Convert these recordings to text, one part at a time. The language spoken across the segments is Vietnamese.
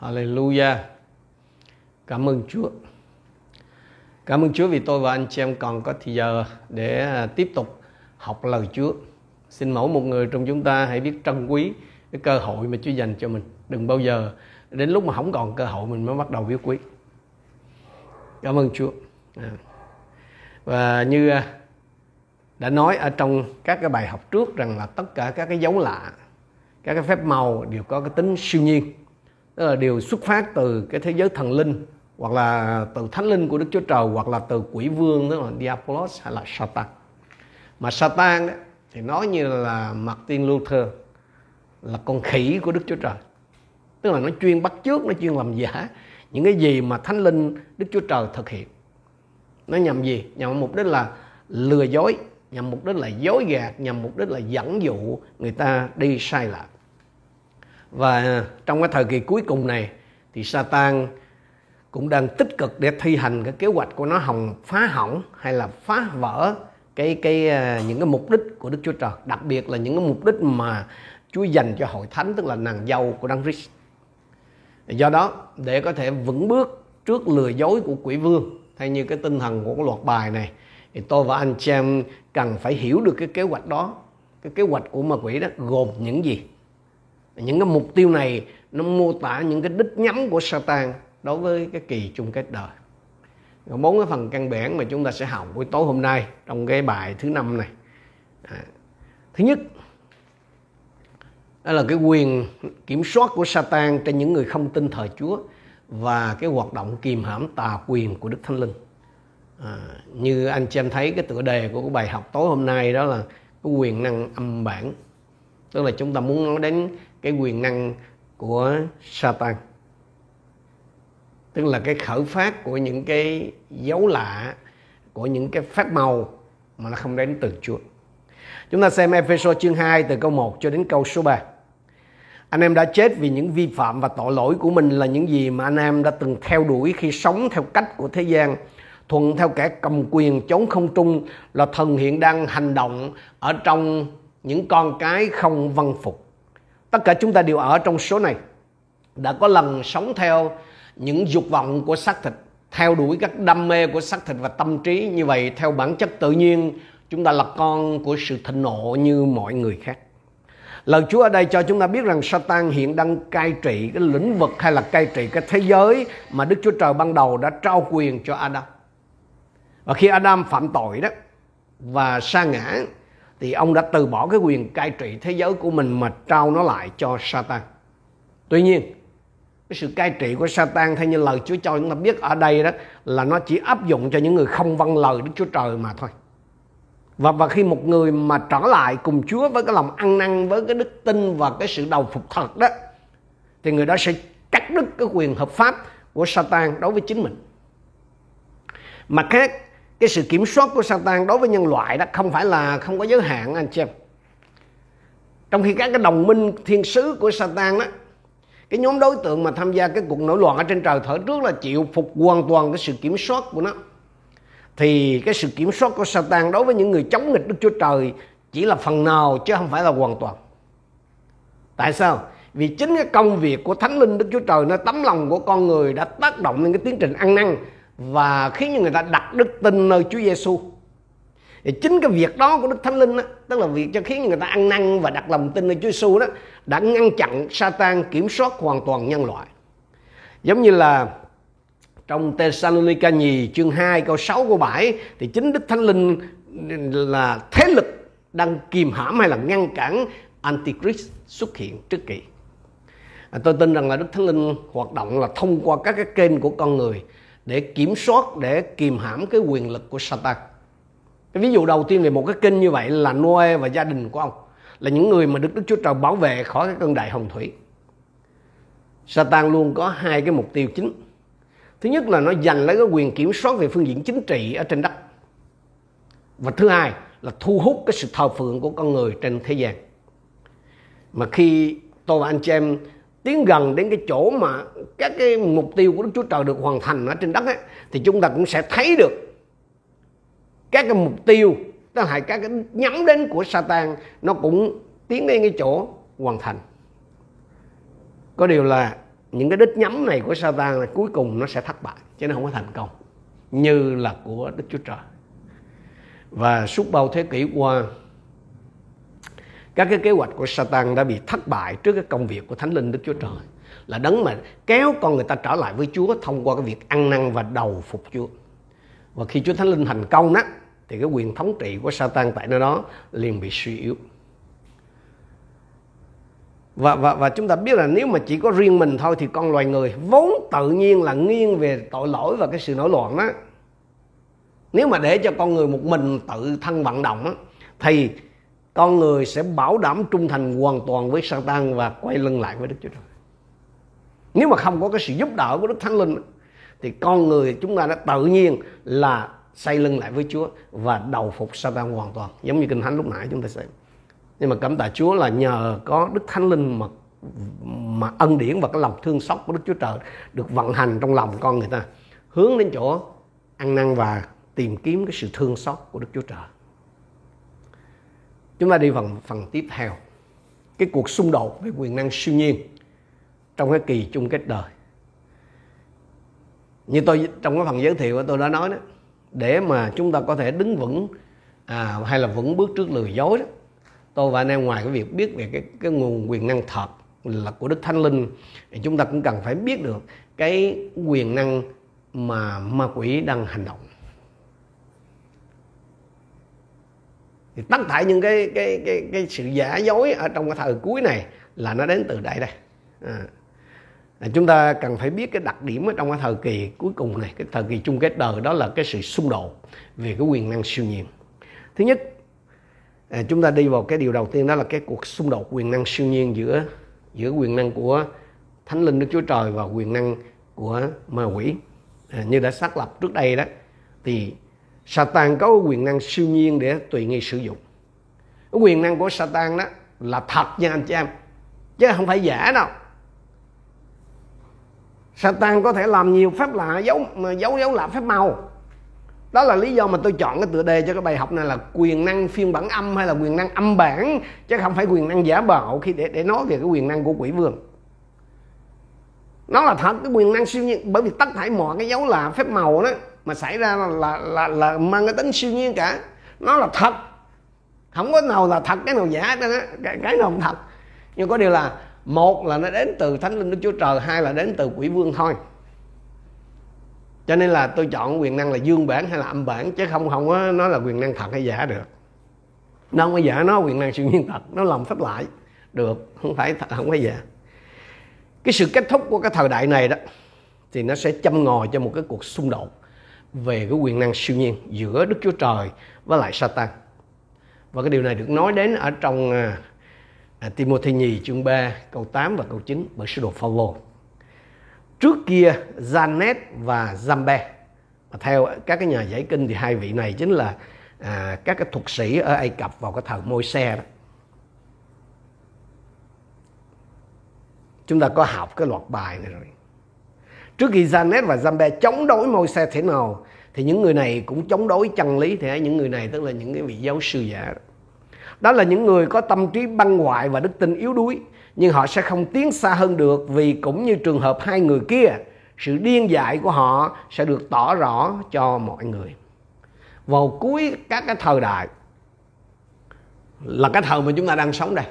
Hallelujah. Cảm ơn Chúa. Cảm ơn Chúa vì tôi và anh chị em còn có thời giờ để à, tiếp tục học lời Chúa. Xin mỗi một người trong chúng ta hãy biết trân quý cái cơ hội mà Chúa dành cho mình. Đừng bao giờ đến lúc mà không còn cơ hội mình mới bắt đầu biết quý. Cảm ơn Chúa. À. Và như à, đã nói ở trong các cái bài học trước rằng là tất cả các cái dấu lạ, các cái phép màu đều có cái tính siêu nhiên tức là đều xuất phát từ cái thế giới thần linh hoặc là từ thánh linh của Đức Chúa Trời hoặc là từ quỷ vương tức là Diabolos hay là Satan. Mà Satan đó, thì nói như là Martin Luther là con khỉ của Đức Chúa Trời. Tức là nó chuyên bắt chước nó chuyên làm giả những cái gì mà thánh linh Đức Chúa Trời thực hiện. Nó nhằm gì? Nhằm mục đích là lừa dối nhằm mục đích là dối gạt nhằm mục đích là dẫn dụ người ta đi sai lạc và trong cái thời kỳ cuối cùng này thì Satan cũng đang tích cực để thi hành cái kế hoạch của nó hòng phá hỏng hay là phá vỡ cái cái à, những cái mục đích của Đức Chúa Trời, đặc biệt là những cái mục đích mà Chúa dành cho hội thánh tức là nàng dâu của Đấng Christ. Do đó để có thể vững bước trước lừa dối của quỷ vương theo như cái tinh thần của cái loạt bài này thì tôi và anh chị em cần phải hiểu được cái kế hoạch đó. Cái kế hoạch của ma quỷ đó gồm những gì? Những cái mục tiêu này nó mô tả những cái đích nhắm của Satan đối với cái kỳ chung kết đời. Bốn cái phần căn bản mà chúng ta sẽ học buổi tối hôm nay trong cái bài thứ năm này. À, thứ nhất đó là cái quyền kiểm soát của Satan trên những người không tin thờ Chúa và cái hoạt động kìm hãm tà quyền của Đức Thánh Linh. À, như anh chị em thấy cái tựa đề của cái bài học tối hôm nay đó là cái quyền năng âm bản. Tức là chúng ta muốn nói đến cái quyền năng của Satan tức là cái khởi phát của những cái dấu lạ của những cái phép màu mà nó không đến từ Chúa. Chúng ta xem Ephesos chương 2 từ câu 1 cho đến câu số 3. Anh em đã chết vì những vi phạm và tội lỗi của mình là những gì mà anh em đã từng theo đuổi khi sống theo cách của thế gian, thuận theo kẻ cầm quyền chống không trung là thần hiện đang hành động ở trong những con cái không văn phục. Tất cả chúng ta đều ở trong số này. Đã có lần sống theo những dục vọng của xác thịt, theo đuổi các đam mê của xác thịt và tâm trí như vậy theo bản chất tự nhiên chúng ta là con của sự thịnh nộ như mọi người khác. Lời Chúa ở đây cho chúng ta biết rằng Satan hiện đang cai trị cái lĩnh vực hay là cai trị cái thế giới mà Đức Chúa Trời ban đầu đã trao quyền cho Adam. Và khi Adam phạm tội đó và sa ngã thì ông đã từ bỏ cái quyền cai trị thế giới của mình mà trao nó lại cho Satan. Tuy nhiên, cái sự cai trị của Satan theo như lời Chúa cho chúng ta biết ở đây đó là nó chỉ áp dụng cho những người không vâng lời Đức Chúa Trời mà thôi. Và và khi một người mà trở lại cùng Chúa với cái lòng ăn năn với cái đức tin và cái sự đầu phục thật đó thì người đó sẽ cắt đứt cái quyền hợp pháp của Satan đối với chính mình. Mặt khác, cái sự kiểm soát của Satan đối với nhân loại đó không phải là, không có giới hạn, anh chị em. Trong khi các cái đồng minh thiên sứ của Satan đó cái nhóm đối tượng mà tham gia cái cuộc nổi loạn ở trên trời thở trước là chịu phục hoàn toàn cái sự kiểm soát của nó thì cái sự kiểm soát của Satan đối với những người chống nghịch Đức Chúa Trời chỉ là phần nào chứ không phải là hoàn toàn. Tại sao? Vì chính cái công việc của Thánh Linh Đức Chúa Trời nó tấm lòng của con người đã tác động lên cái tiến trình ăn năn và khiến cho người ta đặt đức tin nơi Chúa Giêsu. Thì chính cái việc đó của Đức Thánh Linh đó, tức là việc cho khiến người ta ăn năn và đặt lòng tin nơi Chúa Giêsu đó đã ngăn chặn Satan kiểm soát hoàn toàn nhân loại. Giống như là trong Thessalonica nhì chương 2 câu 6 câu 7 thì chính Đức Thánh Linh là thế lực đang kìm hãm hay là ngăn cản Antichrist xuất hiện trước kỳ. À, tôi tin rằng là Đức Thánh Linh hoạt động là thông qua các cái kênh của con người để kiểm soát, để kìm hãm cái quyền lực của Satan. Cái ví dụ đầu tiên về một cái kinh như vậy là Noe và gia đình của ông là những người mà Đức Đức Chúa Trời bảo vệ khỏi cái cơn đại hồng thủy. Satan luôn có hai cái mục tiêu chính. Thứ nhất là nó giành lấy cái quyền kiểm soát về phương diện chính trị ở trên đất. Và thứ hai là thu hút cái sự thờ phượng của con người trên thế gian. Mà khi tôi và anh chị em tiến gần đến cái chỗ mà các cái mục tiêu của Đức Chúa Trời được hoàn thành ở trên đất ấy, thì chúng ta cũng sẽ thấy được các cái mục tiêu tức là các cái nhắm đến của Satan nó cũng tiến đến cái chỗ hoàn thành. Có điều là những cái đích nhắm này của Satan là cuối cùng nó sẽ thất bại chứ nó không có thành công như là của Đức Chúa Trời. Và suốt bao thế kỷ qua các cái kế hoạch của Satan đã bị thất bại trước cái công việc của Thánh Linh Đức Chúa Trời. Là đấng mà kéo con người ta trở lại với Chúa thông qua cái việc ăn năn và đầu phục Chúa. Và khi Chúa Thánh Linh thành công đó thì cái quyền thống trị của Satan tại nơi đó liền bị suy yếu. Và, và, và chúng ta biết là nếu mà chỉ có riêng mình thôi thì con loài người vốn tự nhiên là nghiêng về tội lỗi và cái sự nổi loạn đó. Nếu mà để cho con người một mình tự thân vận động đó, thì con người sẽ bảo đảm trung thành hoàn toàn với Satan và quay lưng lại với Đức Chúa Trời. Nếu mà không có cái sự giúp đỡ của Đức Thánh Linh, thì con người chúng ta đã tự nhiên là xây lưng lại với Chúa và đầu phục Satan hoàn toàn giống như kinh thánh lúc nãy chúng ta xem nhưng mà cảm tạ Chúa là nhờ có Đức Thánh Linh mà mà ân điển và cái lòng thương xót của Đức Chúa Trời được vận hành trong lòng con người ta hướng đến chỗ ăn năn và tìm kiếm cái sự thương xót của Đức Chúa Trời. Chúng ta đi phần phần tiếp theo. Cái cuộc xung đột với quyền năng siêu nhiên trong cái kỳ chung kết đời. Như tôi trong cái phần giới thiệu tôi đã nói đó, để mà chúng ta có thể đứng vững à, hay là vững bước trước lừa dối đó tôi và anh em ngoài cái việc biết về cái cái nguồn quyền năng thật là của Đức Thánh Linh thì chúng ta cũng cần phải biết được cái quyền năng mà ma quỷ đang hành động thì tất cả những cái cái cái cái sự giả dối ở trong cái thời cuối này là nó đến từ đây đây. À. chúng ta cần phải biết cái đặc điểm ở trong cái thời kỳ cuối cùng này cái thời kỳ chung kết đời đó là cái sự xung đột về cái quyền năng siêu nhiên. Thứ nhất à, chúng ta đi vào cái điều đầu tiên đó là cái cuộc xung đột quyền năng siêu nhiên giữa giữa quyền năng của thánh linh đức chúa trời và quyền năng của ma quỷ. À, như đã xác lập trước đây đó thì Satan có quyền năng siêu nhiên để tùy nghi sử dụng. Quyền năng của Satan đó là thật nha anh chị em, chứ không phải giả đâu. Satan có thể làm nhiều phép lạ, giấu giấu giấu lạ phép màu. Đó là lý do mà tôi chọn cái tựa đề cho cái bài học này là quyền năng phiên bản âm hay là quyền năng âm bản, chứ không phải quyền năng giả bạo khi để để nói về cái quyền năng của quỷ vương. Nó là thật, cái quyền năng siêu nhiên, bởi vì tất thảy mọi cái dấu là phép màu đó mà xảy ra là là, là, là mang cái tính siêu nhiên cả. Nó là thật. Không có nào là thật cái nào giả đó cái, cái nào không thật. Nhưng có điều là một là nó đến từ thánh linh đức chúa trời hai là đến từ quỷ vương thôi. Cho nên là tôi chọn quyền năng là dương bản hay là âm bản chứ không không có nói là quyền năng thật hay giả được. Nó không có giả nó quyền năng siêu nhiên thật. Nó làm phép lại. Được không phải thật, không phải giả. Cái sự kết thúc của cái thời đại này đó thì nó sẽ châm ngòi cho một cái cuộc xung đột về cái quyền năng siêu nhiên giữa Đức Chúa Trời với lại Satan. Và cái điều này được nói đến ở trong à, à Timothy nhì chương 3 câu 8 và câu 9 bởi sứ đồ Phaolô. Trước kia Janet và Zambe mà theo các cái nhà giải kinh thì hai vị này chính là à, các cái thuật sĩ ở Ai Cập vào cái thời môi xe đó. Chúng ta có học cái loạt bài này rồi. Trước khi Janet và Zambe chống đối môi xe thế nào thì những người này cũng chống đối chân lý thì những người này tức là những cái vị giáo sư giả đó. đó là những người có tâm trí băng hoại và đức tin yếu đuối, nhưng họ sẽ không tiến xa hơn được vì cũng như trường hợp hai người kia, sự điên dại của họ sẽ được tỏ rõ cho mọi người. Vào cuối các cái thời đại là cái thời mà chúng ta đang sống đây,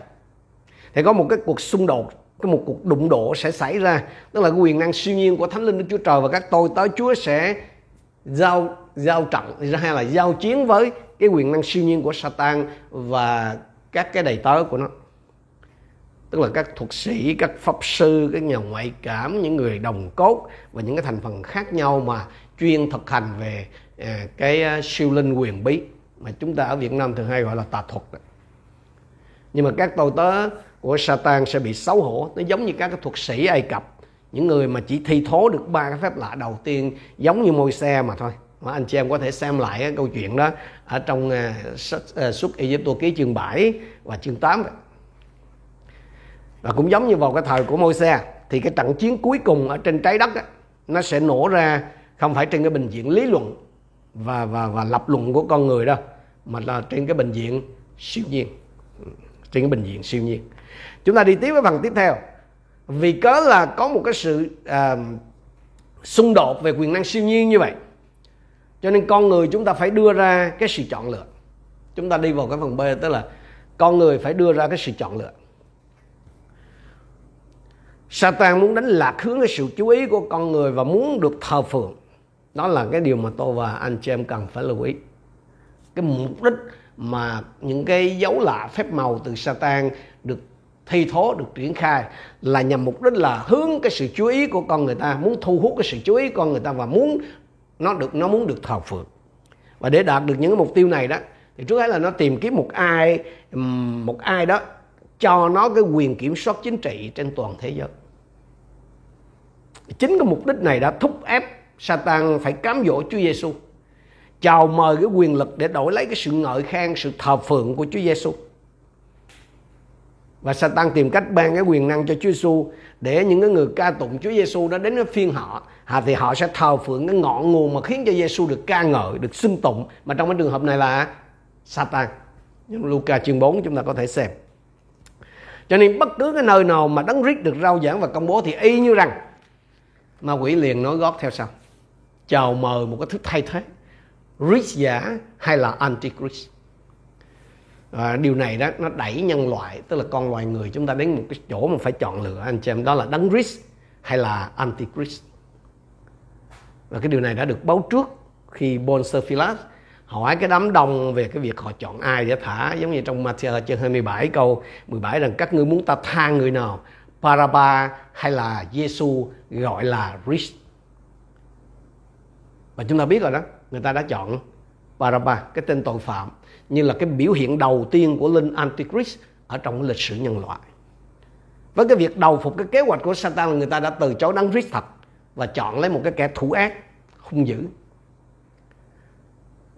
thì có một cái cuộc xung đột cái một cuộc đụng độ sẽ xảy ra. Tức là quyền năng siêu nhiên của thánh linh đức chúa trời và các tôi tới chúa sẽ giao giao trận hay là giao chiến với cái quyền năng siêu nhiên của Satan và các cái đầy tớ của nó tức là các thuật sĩ các pháp sư các nhà ngoại cảm những người đồng cốt và những cái thành phần khác nhau mà chuyên thực hành về à, cái à, siêu linh quyền bí mà chúng ta ở Việt Nam thường hay gọi là tà thuật đó. nhưng mà các tàu tớ của Satan sẽ bị xấu hổ nó giống như các cái thuật sĩ Ai Cập những người mà chỉ thi thố được ba cái phép lạ đầu tiên giống như môi xe mà thôi. Mà anh chị em có thể xem lại cái câu chuyện đó ở trong uh, sách uh, xuất Ai ký chương 7 và chương 8 vậy. và cũng giống như vào cái thời của môi xe thì cái trận chiến cuối cùng ở trên trái đất á, nó sẽ nổ ra không phải trên cái bình diện lý luận và và và lập luận của con người đâu mà là trên cái bình diện siêu nhiên. Ừ, trên cái bình diện siêu nhiên. Chúng ta đi tiếp với phần tiếp theo vì cớ là có một cái sự à, xung đột về quyền năng siêu nhiên như vậy. Cho nên con người chúng ta phải đưa ra cái sự chọn lựa. Chúng ta đi vào cái phần b tức là con người phải đưa ra cái sự chọn lựa. Satan muốn đánh lạc hướng cái sự chú ý của con người và muốn được thờ phượng. Đó là cái điều mà tôi và anh chị em cần phải lưu ý. Cái mục đích mà những cái dấu lạ phép màu từ Satan được thi thố được triển khai là nhằm mục đích là hướng cái sự chú ý của con người ta, muốn thu hút cái sự chú ý của con người ta và muốn nó được, nó muốn được thờ phượng. Và để đạt được những cái mục tiêu này đó, thì trước hết là nó tìm kiếm một ai một ai đó cho nó cái quyền kiểm soát chính trị trên toàn thế giới. Chính cái mục đích này đã thúc ép Satan phải cám dỗ Chúa Giêsu chào mời cái quyền lực để đổi lấy cái sự ngợi khen, sự thờ phượng của Chúa Giêsu và Satan tìm cách ban cái quyền năng cho Chúa Giêsu để những cái người ca tụng Chúa Giêsu đó đến cái phiên họ. À, thì họ sẽ thờ phượng cái ngọn nguồn mà khiến cho Giêsu được ca ngợi được xưng tụng. Mà trong cái trường hợp này là Satan. Nhưng Luca chương 4 chúng ta có thể xem. Cho nên bất cứ cái nơi nào mà đấng rít được rao giảng và công bố thì y như rằng ma quỷ liền nói gót theo sau. Chào mời một cái thứ thay thế rít giả hay là antichrist? À, điều này đó nó đẩy nhân loại tức là con loài người chúng ta đến một cái chỗ mà phải chọn lựa anh chị em. Đó là đấng Christ hay là antichrist. Và cái điều này đã được báo trước khi Bonserphilas hỏi cái đám đông về cái việc họ chọn ai để thả. Giống như trong Matthew chương 27 câu 17 rằng các ngươi muốn ta tha người nào? Paraba hay là Giêsu gọi là Christ? Và chúng ta biết rồi đó người ta đã chọn Paraba cái tên tội phạm như là cái biểu hiện đầu tiên của linh Antichrist ở trong lịch sử nhân loại. Với cái việc đầu phục cái kế hoạch của Satan là người ta đã từ chối đấng Christ thật và chọn lấy một cái kẻ thủ ác, hung dữ.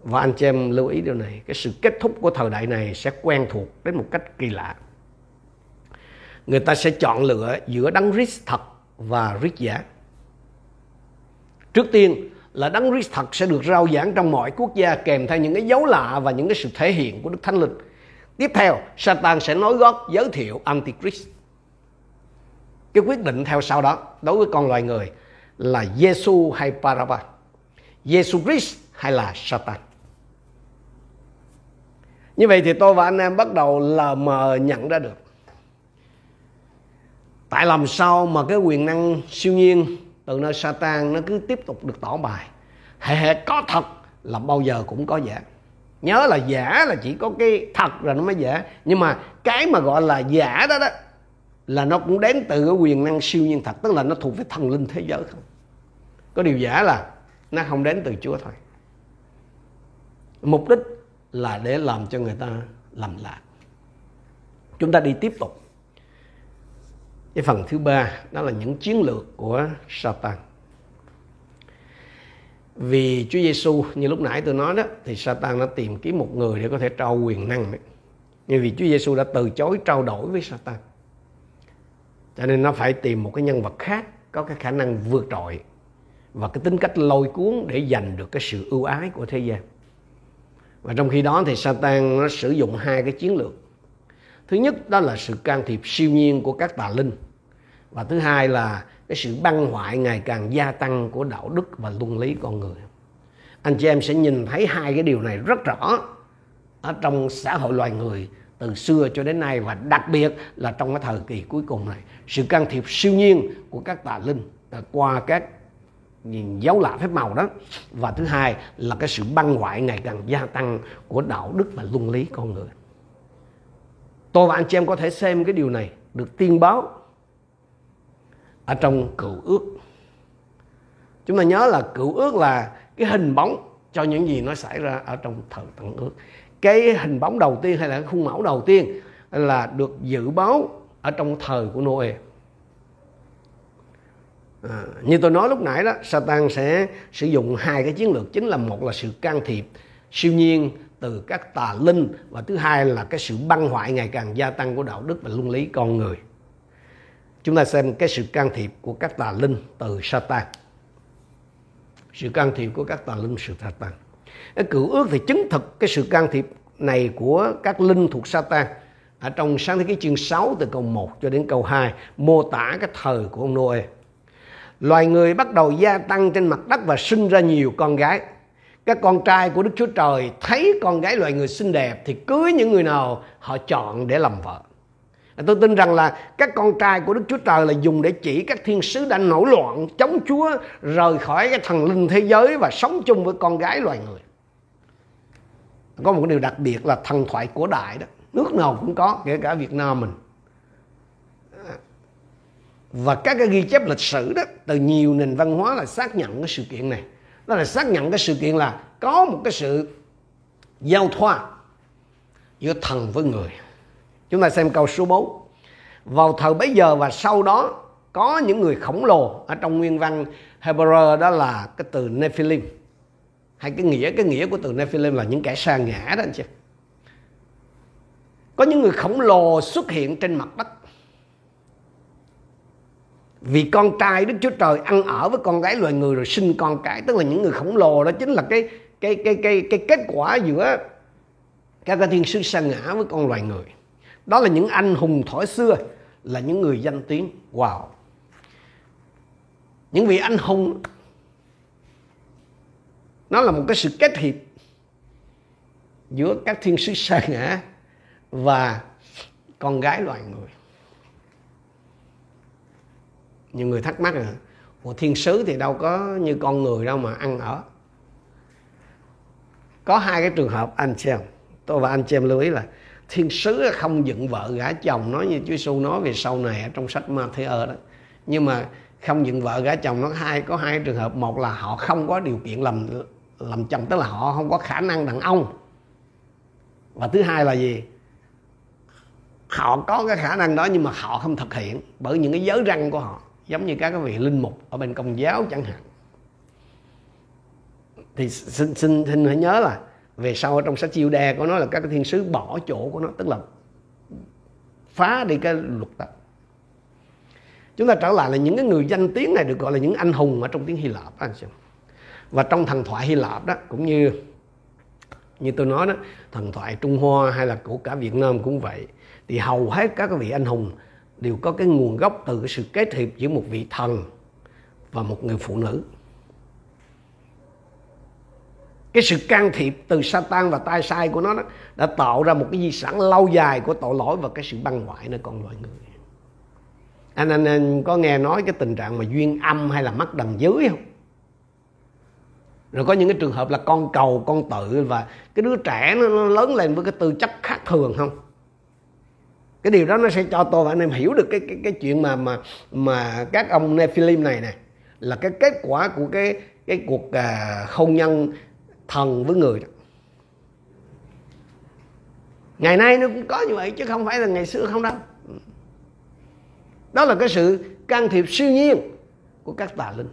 Và anh chị em lưu ý điều này, cái sự kết thúc của thời đại này sẽ quen thuộc đến một cách kỳ lạ. Người ta sẽ chọn lựa giữa đấng Christ thật và Christ giả. Trước tiên là đấng Christ thật sẽ được rao giảng trong mọi quốc gia kèm theo những cái dấu lạ và những cái sự thể hiện của Đức Thánh Linh. Tiếp theo, Satan sẽ nói gót giới thiệu Antichrist. Cái quyết định theo sau đó đối với con loài người là Giêsu hay Barabbas, Giêsu Christ hay là Satan. Như vậy thì tôi và anh em bắt đầu lờ mờ nhận ra được. Tại làm sao mà cái quyền năng siêu nhiên từ nơi Satan nó cứ tiếp tục được tỏ bài. Hệ hệ có thật là bao giờ cũng có giả. Nhớ là giả là chỉ có cái thật rồi nó mới giả. Nhưng mà cái mà gọi là giả đó đó, là nó cũng đến từ cái quyền năng siêu nhiên thật, tức là nó thuộc về thần linh thế giới không? Có điều giả là nó không đến từ Chúa thôi. Mục đích là để làm cho người ta lầm lạc chúng ta đi tiếp tục cái phần thứ ba, đó là những chiến lược của Satan vì Chúa Giêsu như lúc nãy tôi nói đó, thì Satan nó tìm kiếm một người để có thể trao quyền năng đấy. Nhưng vì Chúa Giêsu đã từ chối trao đổi với Satan. Cho nên nó phải tìm một cái nhân vật khác có cái khả năng vượt trội và cái tính cách lôi cuốn để giành được cái sự ưu ái của thế gian. Và trong khi đó thì Satan nó sử dụng hai cái chiến lược. Thứ nhất đó là sự can thiệp siêu nhiên của các tà linh. Và thứ hai là cái sự băng hoại ngày càng gia tăng của đạo đức và luân lý con người. Anh chị em sẽ nhìn thấy hai cái điều này rất rõ ở trong xã hội loài người từ xưa cho đến nay và đặc biệt là trong cái thời kỳ cuối cùng này. Sự can thiệp siêu nhiên của các tà linh qua các nhìn dấu lạ phép màu đó. Và thứ hai là cái sự băng hoại ngày càng gia tăng của đạo đức và luân lý con người tôi và anh chị em có thể xem cái điều này được tiên báo ở trong cựu ước. Chúng ta nhớ là cựu ước là cái hình bóng cho những gì nó xảy ra ở trong thời tận ước. Cái hình bóng đầu tiên hay là cái khuôn mẫu đầu tiên là được dự báo ở trong thời của Noe à, như tôi nói lúc nãy đó Satan sẽ sử dụng hai cái chiến lược chính là một là sự can thiệp. Siêu nhiên từ các tà linh và thứ hai là cái sự băng hoại ngày càng gia tăng của đạo đức và luân lý con người chúng ta xem cái sự can thiệp của các tà linh từ Satan sự can thiệp của các tà linh sự Satan cái cựu ước thì chứng thực cái sự can thiệp này của các linh thuộc Satan ở trong sáng thế ký chương 6 từ câu 1 cho đến câu 2 mô tả cái thời của ông Noe. Loài người bắt đầu gia tăng trên mặt đất và sinh ra nhiều con gái. Các con trai của Đức Chúa Trời thấy con gái loài người xinh đẹp thì cưới những người nào họ chọn để làm vợ. Tôi tin rằng là các con trai của Đức Chúa Trời là dùng để chỉ các thiên sứ đã nổi loạn chống Chúa rời khỏi cái thần linh thế giới và sống chung với con gái loài người. Có một điều đặc biệt là thần thoại cổ đại đó. Nước nào cũng có, kể cả Việt Nam mình. Và các cái ghi chép lịch sử đó từ nhiều nền văn hóa là xác nhận cái sự kiện này. Đó là xác nhận cái sự kiện là có một cái sự giao thoa giữa thần với người Chúng ta xem câu số 4. Vào thời bấy giờ và sau đó, có những người khổng lồ ở trong nguyên văn Hebrew, đó là cái từ Nephilim. Hay cái nghĩa cái nghĩa của từ Nephilim là những kẻ sa ngã đó anh chị. Có những người khổng lồ xuất hiện trên mặt đất. Vì con trai Đức Chúa Trời ăn ở với con gái loài người rồi sinh con cái, tức là những người khổng lồ đó chính là cái cái cái cái cái kết quả giữa các cái thiên sứ sa ngã với con loài người. Đó là những anh hùng thổi xưa là những người danh tiếng. Wow. Những vị anh hùng nó là một cái sự kết hiệp giữa các thiên sứ sa ngã và con gái loài người nhiều người thắc mắc là Ủa, thiên sứ thì đâu có như con người đâu mà ăn ở? Có hai cái trường hợp anh xem. Tôi và anh chị em lưu ý là thiên sứ không dựng vợ gả chồng nói như Chúa Giêsu nói về sau này ở trong sách Matthew đó. Nhưng mà không dựng vợ gả chồng nó hai có hai trường hợp. Một là họ không có điều kiện làm làm chồng tức là họ không có khả năng đàn ông. Và thứ hai là gì? Họ có cái khả năng đó nhưng mà họ không thực hiện bởi những cái giới răng của họ giống như các cái vị linh mục ở bên công giáo chẳng hạn. Thì xin xin xin hãy nhớ là về sau ở trong sách chiêu đe có nói là các cái thiên sứ bỏ chỗ của nó, tức là phá đi cái luật đó chúng ta trở lại là những cái người danh tiếng này được gọi là những anh hùng ở trong tiếng Hy Lạp anh xem và trong thần thoại Hy Lạp đó, cũng như như tôi nói đó, thần thoại Trung Hoa hay là của cả Việt Nam cũng vậy, thì hầu hết các vị anh hùng đều có cái nguồn gốc từ cái sự kết hiệp giữa một vị thần và một người phụ nữ. Cái sự can thiệp từ Satan và tai sai của nó đó, đã tạo ra một cái di sản lâu dài của tội lỗi và cái sự băng hoại nơi con loài người. Anh, anh anh có nghe nói cái tình trạng mà duyên âm hay là mắt đằng dưới không? Rồi có những cái trường hợp là con cầu con tự và cái đứa trẻ nó, nó lớn lên với cái tư chất khác thường không? Cái điều đó nó sẽ cho tôi và anh em hiểu được cái cái cái chuyện mà mà mà các ông Nephilim này nè là cái kết quả của cái cái cuộc à, hôn nhân thần với người đó. Ngày nay nó cũng có như vậy chứ không phải là ngày xưa không đâu. Đó là cái sự can thiệp siêu nhiên của các tà linh.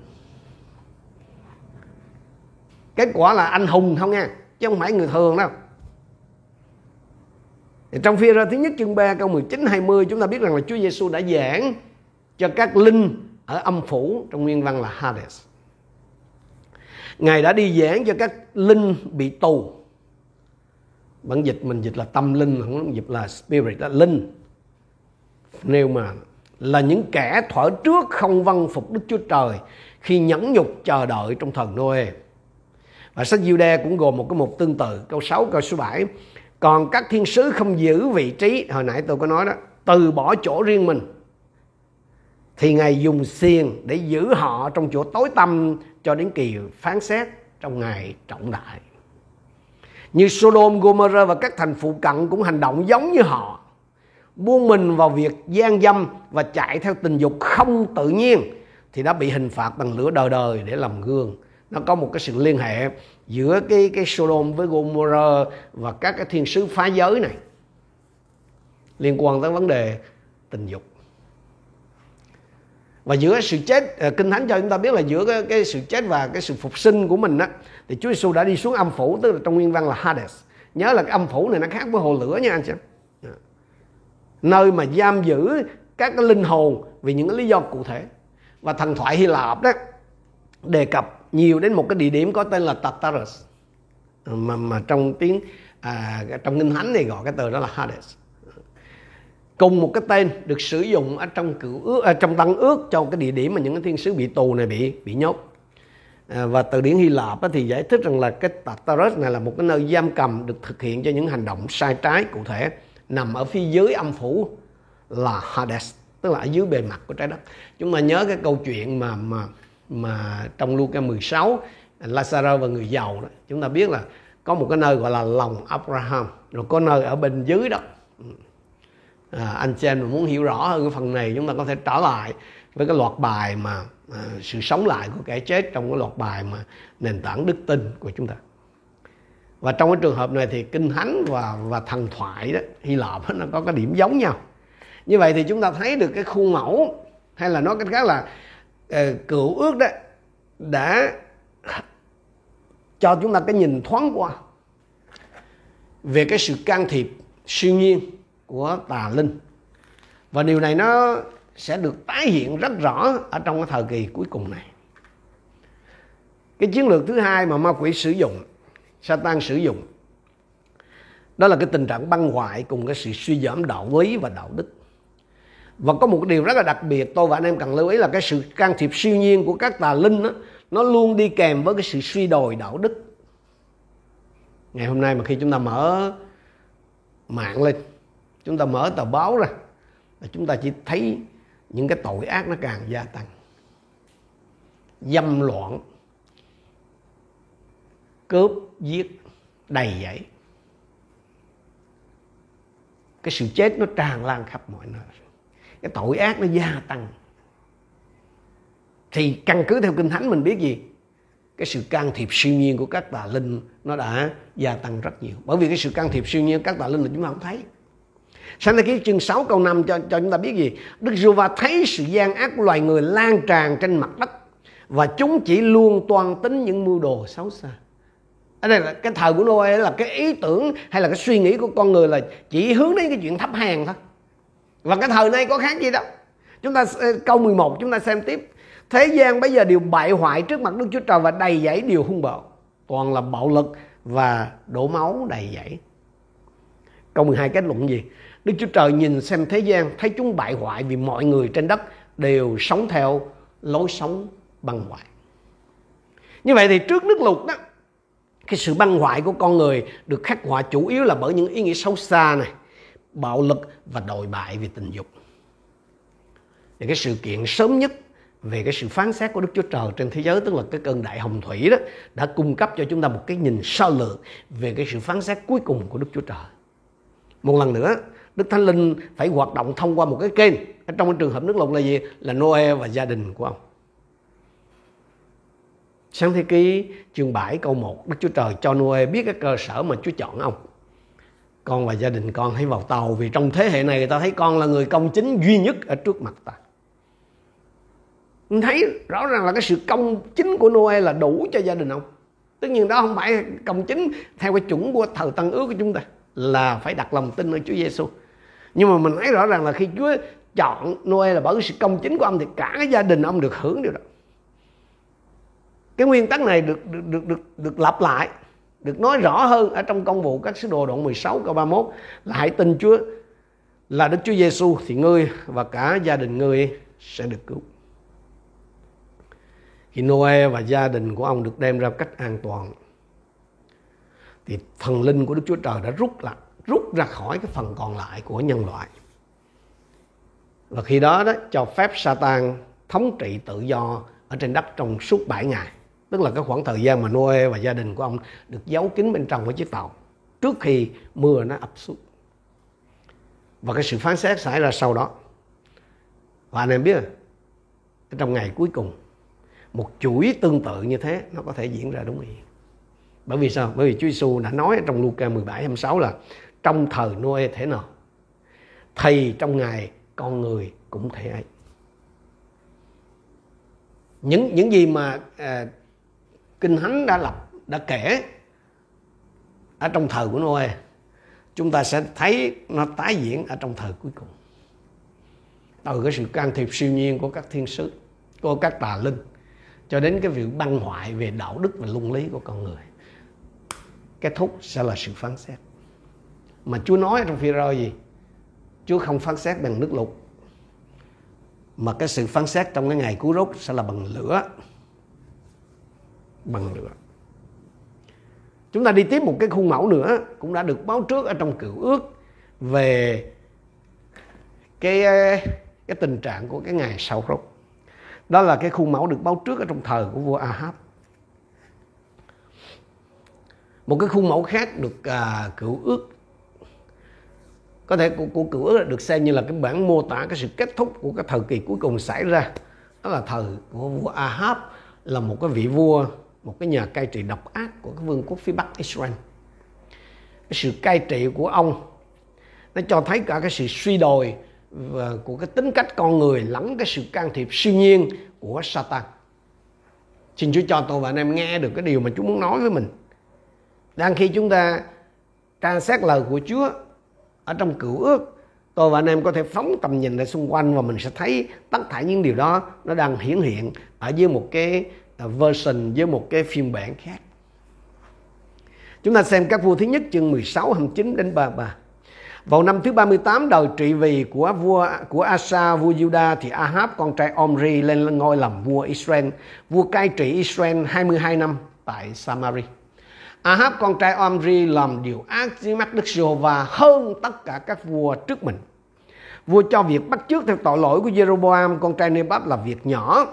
Kết quả là anh hùng không nha chứ không phải người thường đâu thì trong phi ra thứ nhất chương 3 câu 19 20 chúng ta biết rằng là Chúa Giêsu đã giảng cho các linh ở âm phủ trong nguyên văn là Hades. Ngài đã đi giảng cho các linh bị tù. Bản dịch mình dịch là tâm linh, không dịch là spirit, là linh. nếu mà là những kẻ thuở trước không vâng phục Đức Chúa Trời khi nhẫn nhục chờ đợi trong thần Noe. Và sách Jude cũng gồm một cái mục tương tự, câu 6, câu số 7. Còn các thiên sứ không giữ vị trí, hồi nãy tôi có nói đó, từ bỏ chỗ riêng mình thì Ngài dùng xiên để giữ họ trong chỗ tối tăm cho đến kỳ phán xét trong ngày trọng đại. Như Sodom, Gomorrah và các thành phụ cận cũng hành động giống như họ. Buông mình vào việc gian dâm và chạy theo tình dục không tự nhiên thì đã bị hình phạt bằng lửa đời đời để làm gương. Nó có một cái sự liên hệ giữa cái cái Sodom với Gomorrah và các cái thiên sứ phá giới này liên quan tới vấn đề tình dục. Và giữa sự chết à, kinh thánh cho chúng ta biết là giữa cái, cái sự chết và cái sự phục sinh của mình á thì Chúa Giêsu đã đi xuống âm phủ tức là trong nguyên văn là Hades. Nhớ là cái âm phủ này nó khác với hồ lửa nha anh chị dạ. nơi mà giam giữ các cái linh hồn vì những cái lý do cụ thể. Và thần thoại Hy Lạp đó đề cập nhiều đến một cái địa điểm có tên là Tartarus. Ờ, mà mà trong tiếng à, trong kinh thánh này gọi cái từ đó là Hades. Cùng một cái tên được sử dụng ở trong cựu ước ở trong tăng ước cho cái địa điểm mà những cái thiên sứ bị tù này bị bị nhốt. À, và từ điển Hy Lạp thì giải thích rằng là cái Tartarus này là một cái nơi giam cầm được thực hiện cho những hành động sai trái cụ thể nằm ở phía dưới âm phủ là Hades tức là ở dưới bề mặt của trái đất. Chúng ta nhớ cái câu chuyện mà mà mà trong Luca 16 Lazarus và người giàu đó chúng ta biết là có một cái nơi gọi là lòng Abraham rồi có nơi ở bên dưới đó. À, anh chị em muốn hiểu rõ hơn cái phần này chúng ta có thể trở lại với cái loạt bài mà à, sự sống lại của kẻ chết trong cái loạt bài mà nền tảng đức tin của chúng ta. Và trong cái trường hợp này thì kinh thánh và và thần thoại đó Hy Lạp nó có cái điểm giống nhau. Như vậy thì chúng ta thấy được cái khuôn mẫu hay là nói cách khác là Ờ, cựu ước đó đã cho chúng ta cái nhìn thoáng qua về cái sự can thiệp, siêu nhiên của tà linh. Và điều này nó sẽ được tái hiện rất rõ ở trong cái thời kỳ cuối cùng này. Cái chiến lược thứ hai mà ma quỷ sử dụng, Satan sử dụng, đó là cái tình trạng băng hoại cùng cái sự suy giảm đạo lý và đạo đức và có một điều rất là đặc biệt tôi và anh em cần lưu ý là cái sự can thiệp siêu nhiên của các tà linh đó, nó luôn đi kèm với cái sự suy đồi đạo đức. Ngày hôm nay mà khi chúng ta mở mạng lên chúng ta mở tờ báo ra là chúng ta chỉ thấy những cái tội ác nó càng gia tăng. Dâm loạn cướp giết đầy dẫy. Cái sự chết nó tràn lan khắp mọi nơi cái tội ác nó gia tăng. Thì căn cứ theo kinh thánh mình biết gì? Cái sự can thiệp siêu nhiên của các tà linh nó đã gia tăng rất nhiều. Bởi vì cái sự can thiệp siêu nhiên của các tà linh là chúng ta không thấy. Sáng thế ký chương 6 câu 5 cho, cho chúng ta biết gì? Đức giê va thấy sự gian ác của loài người lan tràn trên mặt đất Và chúng chỉ luôn toan tính những mưu đồ xấu xa. Ở đây là cái thời của Noe là cái ý tưởng hay là cái suy nghĩ của con người là chỉ hướng đến cái chuyện thấp hèn thôi và cái thời nay có khác gì đâu chúng ta ờ, câu 11 chúng ta xem tiếp. Thế gian bây giờ đều bại hoại trước mặt Đức Chúa Trời và đầy dẫy điều hung bạo. Toàn là bạo lực và đổ máu đầy dẫy. Câu 12 kết luận gì? Đức Chúa Trời nhìn xem thế gian, thấy chúng bại hoại vì mọi người trên đất đều sống theo lối sống băng hoại. Như vậy thì trước nước lụt đó, cái sự băng hoại của con người được khắc họa chủ yếu là bởi những ý nghĩa xấu xa này bạo lực và đồi bại về tình dục thì cái sự kiện sớm nhất về cái sự phán xét của Đức Chúa Trời trên thế giới tức là cái cơn đại hồng thủy đó đã cung cấp cho chúng ta một cái nhìn sơ lược về cái sự phán xét cuối cùng của Đức Chúa Trời. Một lần nữa, Đức Thánh Linh phải hoạt động thông qua một cái kênh. Ở trong cái trường hợp nước lụt là gì? Là Noe và gia đình của ông. Sáng thế ký chương 7 câu 1 Đức Chúa Trời cho Noe biết cái cơ sở mà Chúa chọn ông con và gia đình con hãy vào tàu vì trong thế hệ này người ta thấy con là người công chính duy nhất ở trước mặt ta. Mình thấy rõ ràng là cái sự công chính của Noe là đủ cho gia đình ông. Tất nhiên đó không phải công chính theo cái chuẩn của thời tăng ước của chúng ta là phải đặt lòng tin ở Chúa Giêsu nhưng mà mình thấy rõ ràng là khi Chúa chọn Noe là bởi sự công chính của ông thì cả cái gia đình ông được hưởng điều đó. Cái nguyên tắc này được được được được, được lặp lại được nói rõ hơn ở trong công vụ các sứ đồ đoạn 16 câu 31 là hãy tin Chúa là Đức Chúa Giêsu thì ngươi và cả gia đình ngươi sẽ được cứu. Khi Noe và gia đình của ông được đem ra cách an toàn, thì thần linh của Đức Chúa Trời đã rút lại, rút ra khỏi cái phần còn lại của nhân loại. Và khi đó đó, cho phép Satan thống trị tự do ở trên đất trong suốt 7 ngày tức là cái khoảng thời gian mà Noe và gia đình của ông được giấu kín bên trong của chiếc tàu trước khi mưa nó ập xuống. Và cái sự phán xét xảy ra sau đó. Và anh em biết trong ngày cuối cùng một chuỗi tương tự như thế nó có thể diễn ra đúng ý. Bởi vì sao? Bởi vì Chúa Giêsu đã nói trong Luca 17 26 là trong thời Noe thế nào thì trong ngày con người cũng thế ấy. Những những gì mà uh, kinh thánh đã lập, đã kể ở trong thời của Noe. Chúng ta sẽ thấy nó tái diễn ở trong thời cuối cùng. Từ cái sự can thiệp siêu nhiên của các thiên sứ, của các tà linh, cho đến cái việc băng hoại về đạo đức và luân lý của con người. Kết thúc sẽ là sự phán xét. Mà Chúa nói trong phi rơ gì? Chúa không phán xét bằng nước lụt mà cái sự phán xét trong cái ngày cứu rốt sẽ là bằng lửa bằng lửa. Chúng ta đi tiếp một cái khuôn mẫu nữa cũng đã được báo trước ở trong cựu ước về cái ờ, cái tình trạng của cái ngày sau rốt. Đó là cái khuôn mẫu được báo trước ở trong thời của vua Ahab. Một cái khuôn mẫu khác được à, cựu ước có thể của, của cựu ước được xem như là cái bản mô tả cái sự kết thúc của cái thời kỳ cuối cùng xảy ra. Đó là thời của vua Ahab là một cái vị vua một cái nhà cai trị độc ác của cái vương quốc phía bắc Israel cái sự cai trị của ông nó cho thấy cả cái sự suy đồi và của cái tính cách con người lẫn cái sự can thiệp siêu nhiên của Satan. Xin Chúa cho tôi và anh em nghe được cái điều mà Chúa muốn nói với mình. Đang khi chúng ta tra xét lời của Chúa ở trong cựu ước, tôi và anh em có thể phóng tầm nhìn ra xung quanh và mình sẽ thấy tất cả những điều đó nó đang hiển hiện ở dưới một cái version với một cái phiên bản khác. Chúng ta xem các vua thứ nhất chương 16 29 đến 33. Vào năm thứ 38 đời trị vì của vua, của Asa, vua Juda thì Ahab, con trai Omri, lên ngôi làm vua Israel. Vua cai trị Israel 22 năm tại Samari. Ahab, con trai Omri, làm điều ác dưới mắt Đức Giê-hô-va hơn tất cả các vua trước mình. Vua cho việc bắt chước theo tội lỗi của Jeroboam, con trai Nebat là việc nhỏ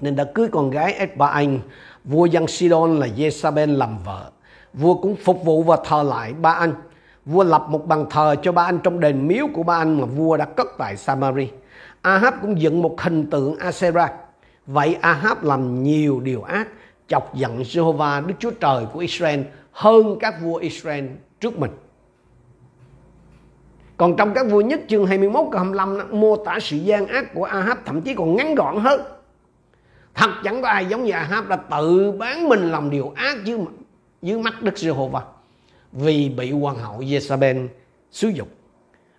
nên đã cưới con gái Ethbaal vua dân Sidon là Jezabel làm vợ. Vua cũng phục vụ và thờ lại ba anh Vua lập một bàn thờ cho ba anh trong đền miếu của ba anh mà vua đã cất tại Samari. Ahab cũng dựng một hình tượng Asera. Vậy Ahab làm nhiều điều ác, chọc giận Jehovah Đức Chúa Trời của Israel hơn các vua Israel trước mình. Còn trong các vua nhất chương 21 câu 25 nó mô tả sự gian ác của Ahab thậm chí còn ngắn gọn hơn. Thật chẳng có ai giống như Ahab đã tự bán mình làm điều ác dưới, dưới mắt Đức Giê-hô-va vì bị hoàng hậu Jezabel xúi dục.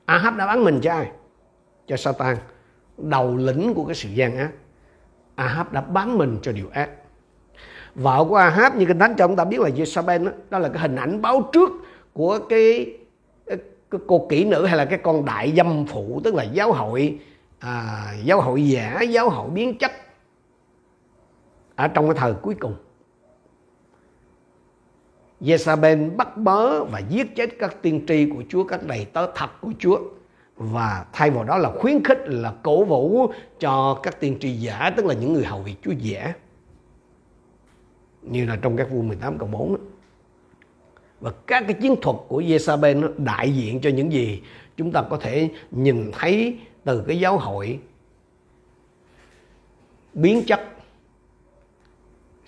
Ahab đã bán mình cho ai? Cho Satan, đầu lĩnh của cái sự gian ác. Ahab đã bán mình cho điều ác. Vợ của Ahab như Kinh Thánh cho chúng ta biết là Jezabel đó, đó là cái hình ảnh báo trước của cái, cái, cái cô kỹ nữ hay là cái con đại dâm phụ tức là giáo hội à, giáo hội giả, giáo hội biến chất ở trong cái thời cuối cùng. Jezabel bắt bớ và giết chết các tiên tri của Chúa, các đầy tớ thật của Chúa và thay vào đó là khuyến khích là cổ vũ cho các tiên tri giả tức là những người hầu việc Chúa giả như là trong các vua 18 cộng 4 đó. và các cái chiến thuật của Jezabel nó đại diện cho những gì chúng ta có thể nhìn thấy từ cái giáo hội biến chất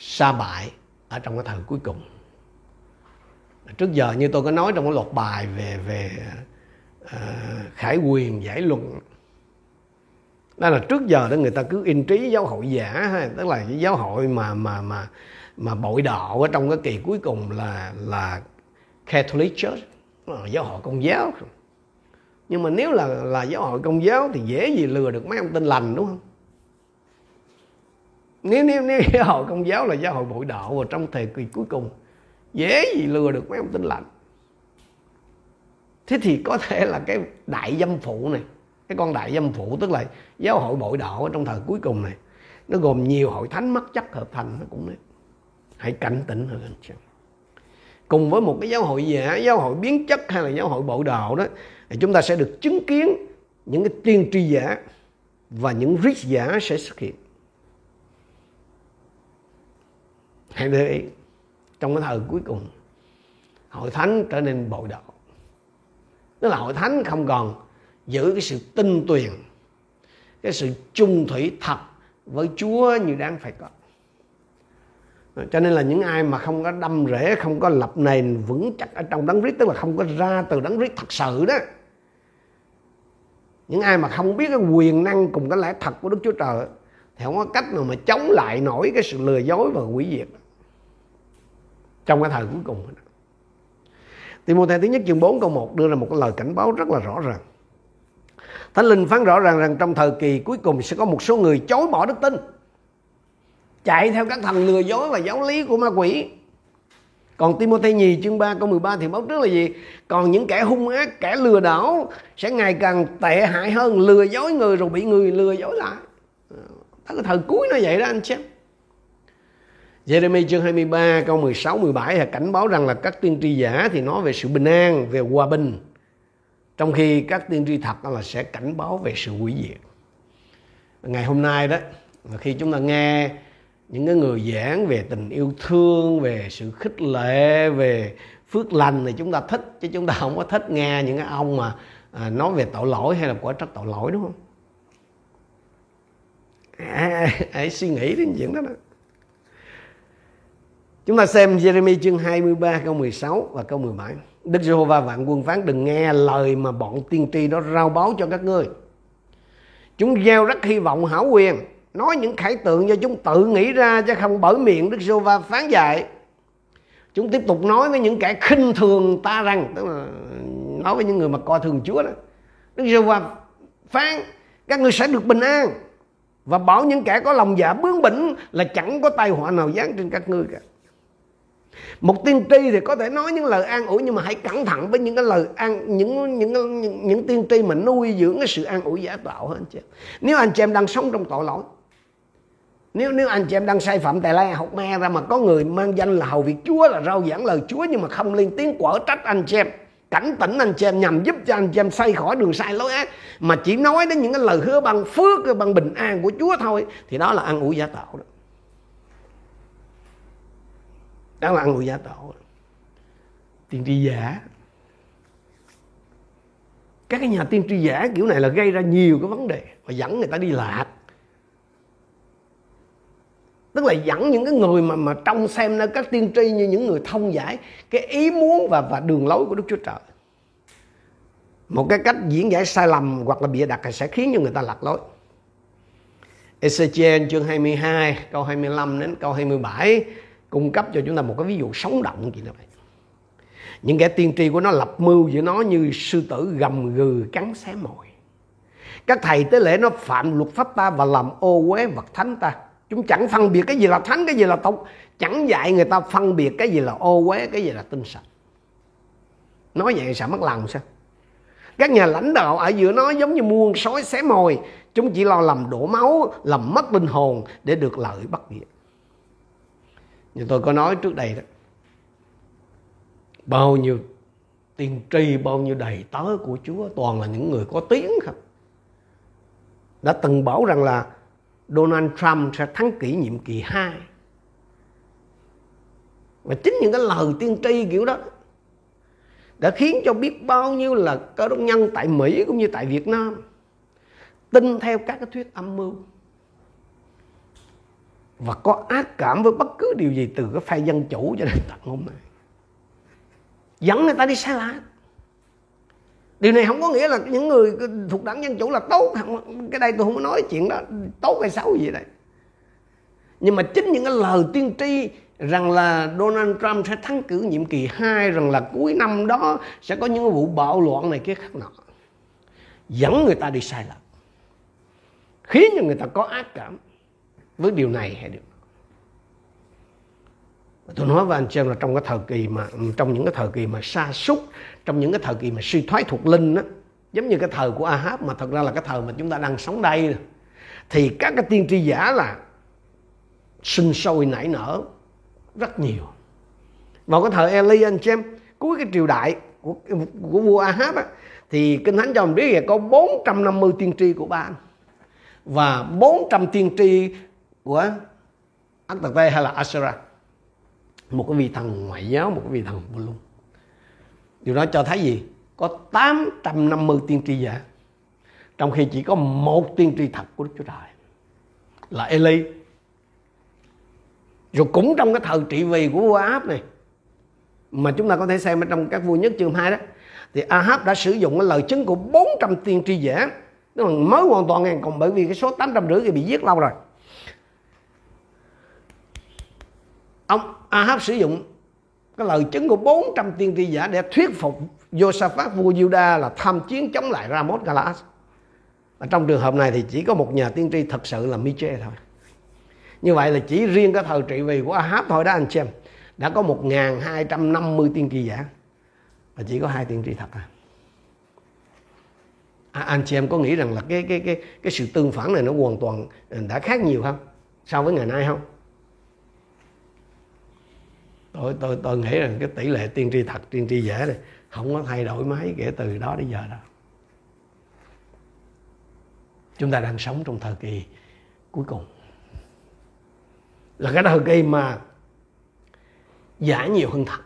sa bại ở trong cái thời cuối cùng. Trước giờ như tôi có nói trong cái loạt bài về về uh, khải quyền giải luận đó là trước giờ đó người ta cứ in trí giáo hội giả ha tức là cái giáo hội mà mà mà mà bội đạo ở trong cái kỳ cuối cùng là là Catholic Church giáo hội công giáo. Nhưng mà nếu là là giáo hội công giáo thì dễ gì lừa được mấy ông tin lành đúng không? Nếu nếu nếu giáo hội công giáo là giáo hội bội đạo và trong thời kỳ cuối cùng, dễ gì lừa được mấy ông tin lành. Thế thì có thể là cái đại dâm phụ này, cái con đại dâm phụ tức là giáo hội bội đạo ở trong thời cuối cùng này, nó gồm nhiều hội thánh mất chất hợp thành nó cũng đấy. Hãy cảnh tỉnh hơn anh chị cùng với một cái giáo hội giả giáo hội biến chất hay là giáo hội bội đạo đó, thì chúng ta sẽ được chứng kiến những cái tiên tri giả và những rít giả sẽ xuất hiện. Hãy để ý, trong cái thời cuối cùng, hội thánh trở nên bội đạo tức là hội thánh không còn giữ cái sự tinh tuyền, cái sự chung thủy thật với Chúa như đáng phải có. Cho nên là những ai mà không có đâm rễ, không có lập nền vững chắc ở trong đấng rít tức là không có ra từ đấng rít thật sự đó, những ai mà không biết cái quyền năng cùng cái lẽ thật của Đức Chúa Trời thì không có cách nào mà chống lại nổi cái sự lừa dối và quỷ diệt. Trong cái thời cuối cùng Timothée thứ nhất chương 4 câu 1 đưa ra một cái lời cảnh báo rất là rõ ràng. Thánh Linh phán rõ ràng rằng trong thời kỳ cuối cùng sẽ có một số người chối bỏ đức tin. Chạy theo các thần lừa dối và giáo lý của ma quỷ. Còn Timothy nhì chương 3 câu 13 thì báo trước là gì? Còn những kẻ hung ác, kẻ lừa đảo sẽ ngày càng tệ hại hơn, lừa dối người rồi bị người lừa dối lại đó cái thời cuối nó vậy đó anh chị Jeremy chương 23 câu 16 17 là cảnh báo rằng là các tiên tri giả thì nói về sự bình an, về hòa bình. Trong khi các tiên tri thật là sẽ cảnh báo về sự hủy diệt. Ngày hôm nay đó khi chúng ta nghe những cái người giảng về tình yêu thương, về sự khích lệ, về phước lành thì chúng ta thích chứ chúng ta không có thích nghe những cái ông mà à, nói về tội lỗi hay là quả trách tội lỗi đúng không? À, hãy suy nghĩ đến chuyện đó đó. Chúng ta xem Jeremy chương 23 câu 16 và câu 17. Đức Giê-hô-va vạn quân phán đừng nghe lời mà bọn tiên tri đó rao báo cho các ngươi. Chúng gieo rất hy vọng hảo quyền, nói những khải tượng do chúng tự nghĩ ra chứ không bởi miệng Đức Giê-hô-va phán dạy. Chúng tiếp tục nói với những kẻ khinh thường ta rằng, tức là nói với những người mà coi thường Chúa đó. Đức Giê-hô-va phán các ngươi sẽ được bình an và bảo những kẻ có lòng dạ bướng bỉnh là chẳng có tai họa nào giáng trên các ngươi cả. Một tiên tri thì có thể nói những lời an ủi nhưng mà hãy cẩn thận với những cái lời an những những những, những tiên tri mà nuôi dưỡng cái sự an ủi giả tạo hơn anh chị? Nếu anh chị em đang sống trong tội lỗi nếu nếu anh chị em đang sai phạm tài la học me ra mà có người mang danh là hầu việc Chúa là rao giảng lời Chúa nhưng mà không lên tiếng quở trách anh chị em cảnh tỉnh anh chị em nhằm giúp cho anh chị em xây khỏi đường sai lối ác mà chỉ nói đến những cái lời hứa bằng phước bằng bình an của Chúa thôi, thì đó là ăn uống giả tạo đó. Đó là ăn uống giả tạo tiên tri giả. Các cái nhà tiên tri giả kiểu này là gây ra nhiều cái vấn đề và dẫn người ta đi lạc. Tức là dẫn những cái người mà mà trong xem nơi các tiên tri như những người thông giải cái ý muốn và và đường lối của Đức Chúa Trời một cái cách diễn giải sai lầm hoặc là bịa đặt sẽ khiến cho người ta lạc lối. Ezechiel chương 22 câu 25 đến câu 27 cung cấp cho chúng ta một cái ví dụ sống động gì vậy những kẻ tiên tri của nó lập mưu với nó như sư tử gầm gừ cắn xé mồi. Các thầy tế lễ nó phạm luật pháp ta và làm ô uế vật thánh ta. Chúng chẳng phân biệt cái gì là thánh, cái gì là tục chẳng dạy người ta phân biệt cái gì là ô uế, cái gì là tinh sạch. Nói vậy sẽ mất lòng sao? Các nhà lãnh đạo ở giữa nó giống như muôn sói xé mồi. Chúng chỉ lo làm đổ máu, làm mất linh hồn để được lợi bất nghĩa như tôi có nói trước đây đó, bao nhiêu tiên tri, bao nhiêu đầy tớ của Chúa, toàn là những người có tiếng không? Đã từng bảo rằng là Donald Trump sẽ thắng kỷ nhiệm kỳ 2 và chính những cái lời tiên tri kiểu đó đã khiến cho biết bao nhiêu là cơ đốc nhân tại Mỹ cũng như tại Việt Nam tin theo các cái thuyết âm mưu. Và có ác cảm với bất cứ điều gì từ cái phe dân chủ cho đến tận hôm nay. Dẫn người ta đi sai lạc điều này không có nghĩa là những người thuộc đảng dân chủ là tốt. Cái đây tôi không có nói chuyện đó. Tốt hay xấu gì đây. Nhưng mà chính những cái lời tiên tri rằng là Donald Trump sẽ thắng cử nhiệm kỳ 2 rằng là cuối năm đó sẽ có những vụ bạo loạn này kia khác nọ. Dẫn người ta đi sai lầm, khiến cho người ta có ác cảm với điều này hay điều tôi nói với anh chị em là trong cái thời kỳ mà, trong những cái thời kỳ mà sa sút, trong những cái thời kỳ mà suy thoái thuộc linh đó giống như cái thời của Ahab mà thật ra là cái thời mà chúng ta đang sống đây thì các cái tiên tri giả là sinh sôi nảy nở rất nhiều. Vào cái thời Eli anh chị em cuối cái triều đại của, của vua Ahab á, thì kinh thánh cho mình biết là có 450 tiên tri của ba và 400 tiên tri của Astarte hay là Asherah. Một cái vị thần ngoại giáo một cái vị thần vô lung. Điều đó cho thấy gì? Có 850 tiên tri giả trong khi chỉ có một tiên tri thật của Đức Chúa Trời là Eli rồi cũng trong cái thời trị vì của vua Ahab này, mà chúng ta có thể xem ở trong các vua nhất chương 2 đó, thì Ahab đã sử dụng cái lời chứng của 400 tiên tri giả nó mới hoàn toàn còn bởi vì cái số 850 thì bị giết lâu rồi ông Ahab sử dụng cái lời chứng của 400 tiên tri giả để thuyết phục Josaphat, vua Juda là tham chiến chống lại Ramoth Galaad. Và trong trường hợp này thì chỉ có một nhà tiên tri thật sự là Miche thôi. Như vậy là chỉ riêng cái thời trị vì của Ahab thôi đó anh xem đã có 1.250 tiên tri giả. Và chỉ có hai tiên tri thật à. à anh chị em có nghĩ rằng là cái cái cái cái sự tương phản này nó hoàn toàn đã khác nhiều không? So với ngày nay không? Tôi tôi tôi nghĩ rằng cái tỷ lệ tiên tri thật, tiên tri giả này không có thay đổi mấy kể từ đó đến giờ đâu. Chúng ta đang sống trong thời kỳ cuối cùng là cái thời gây mà giả nhiều hơn thật.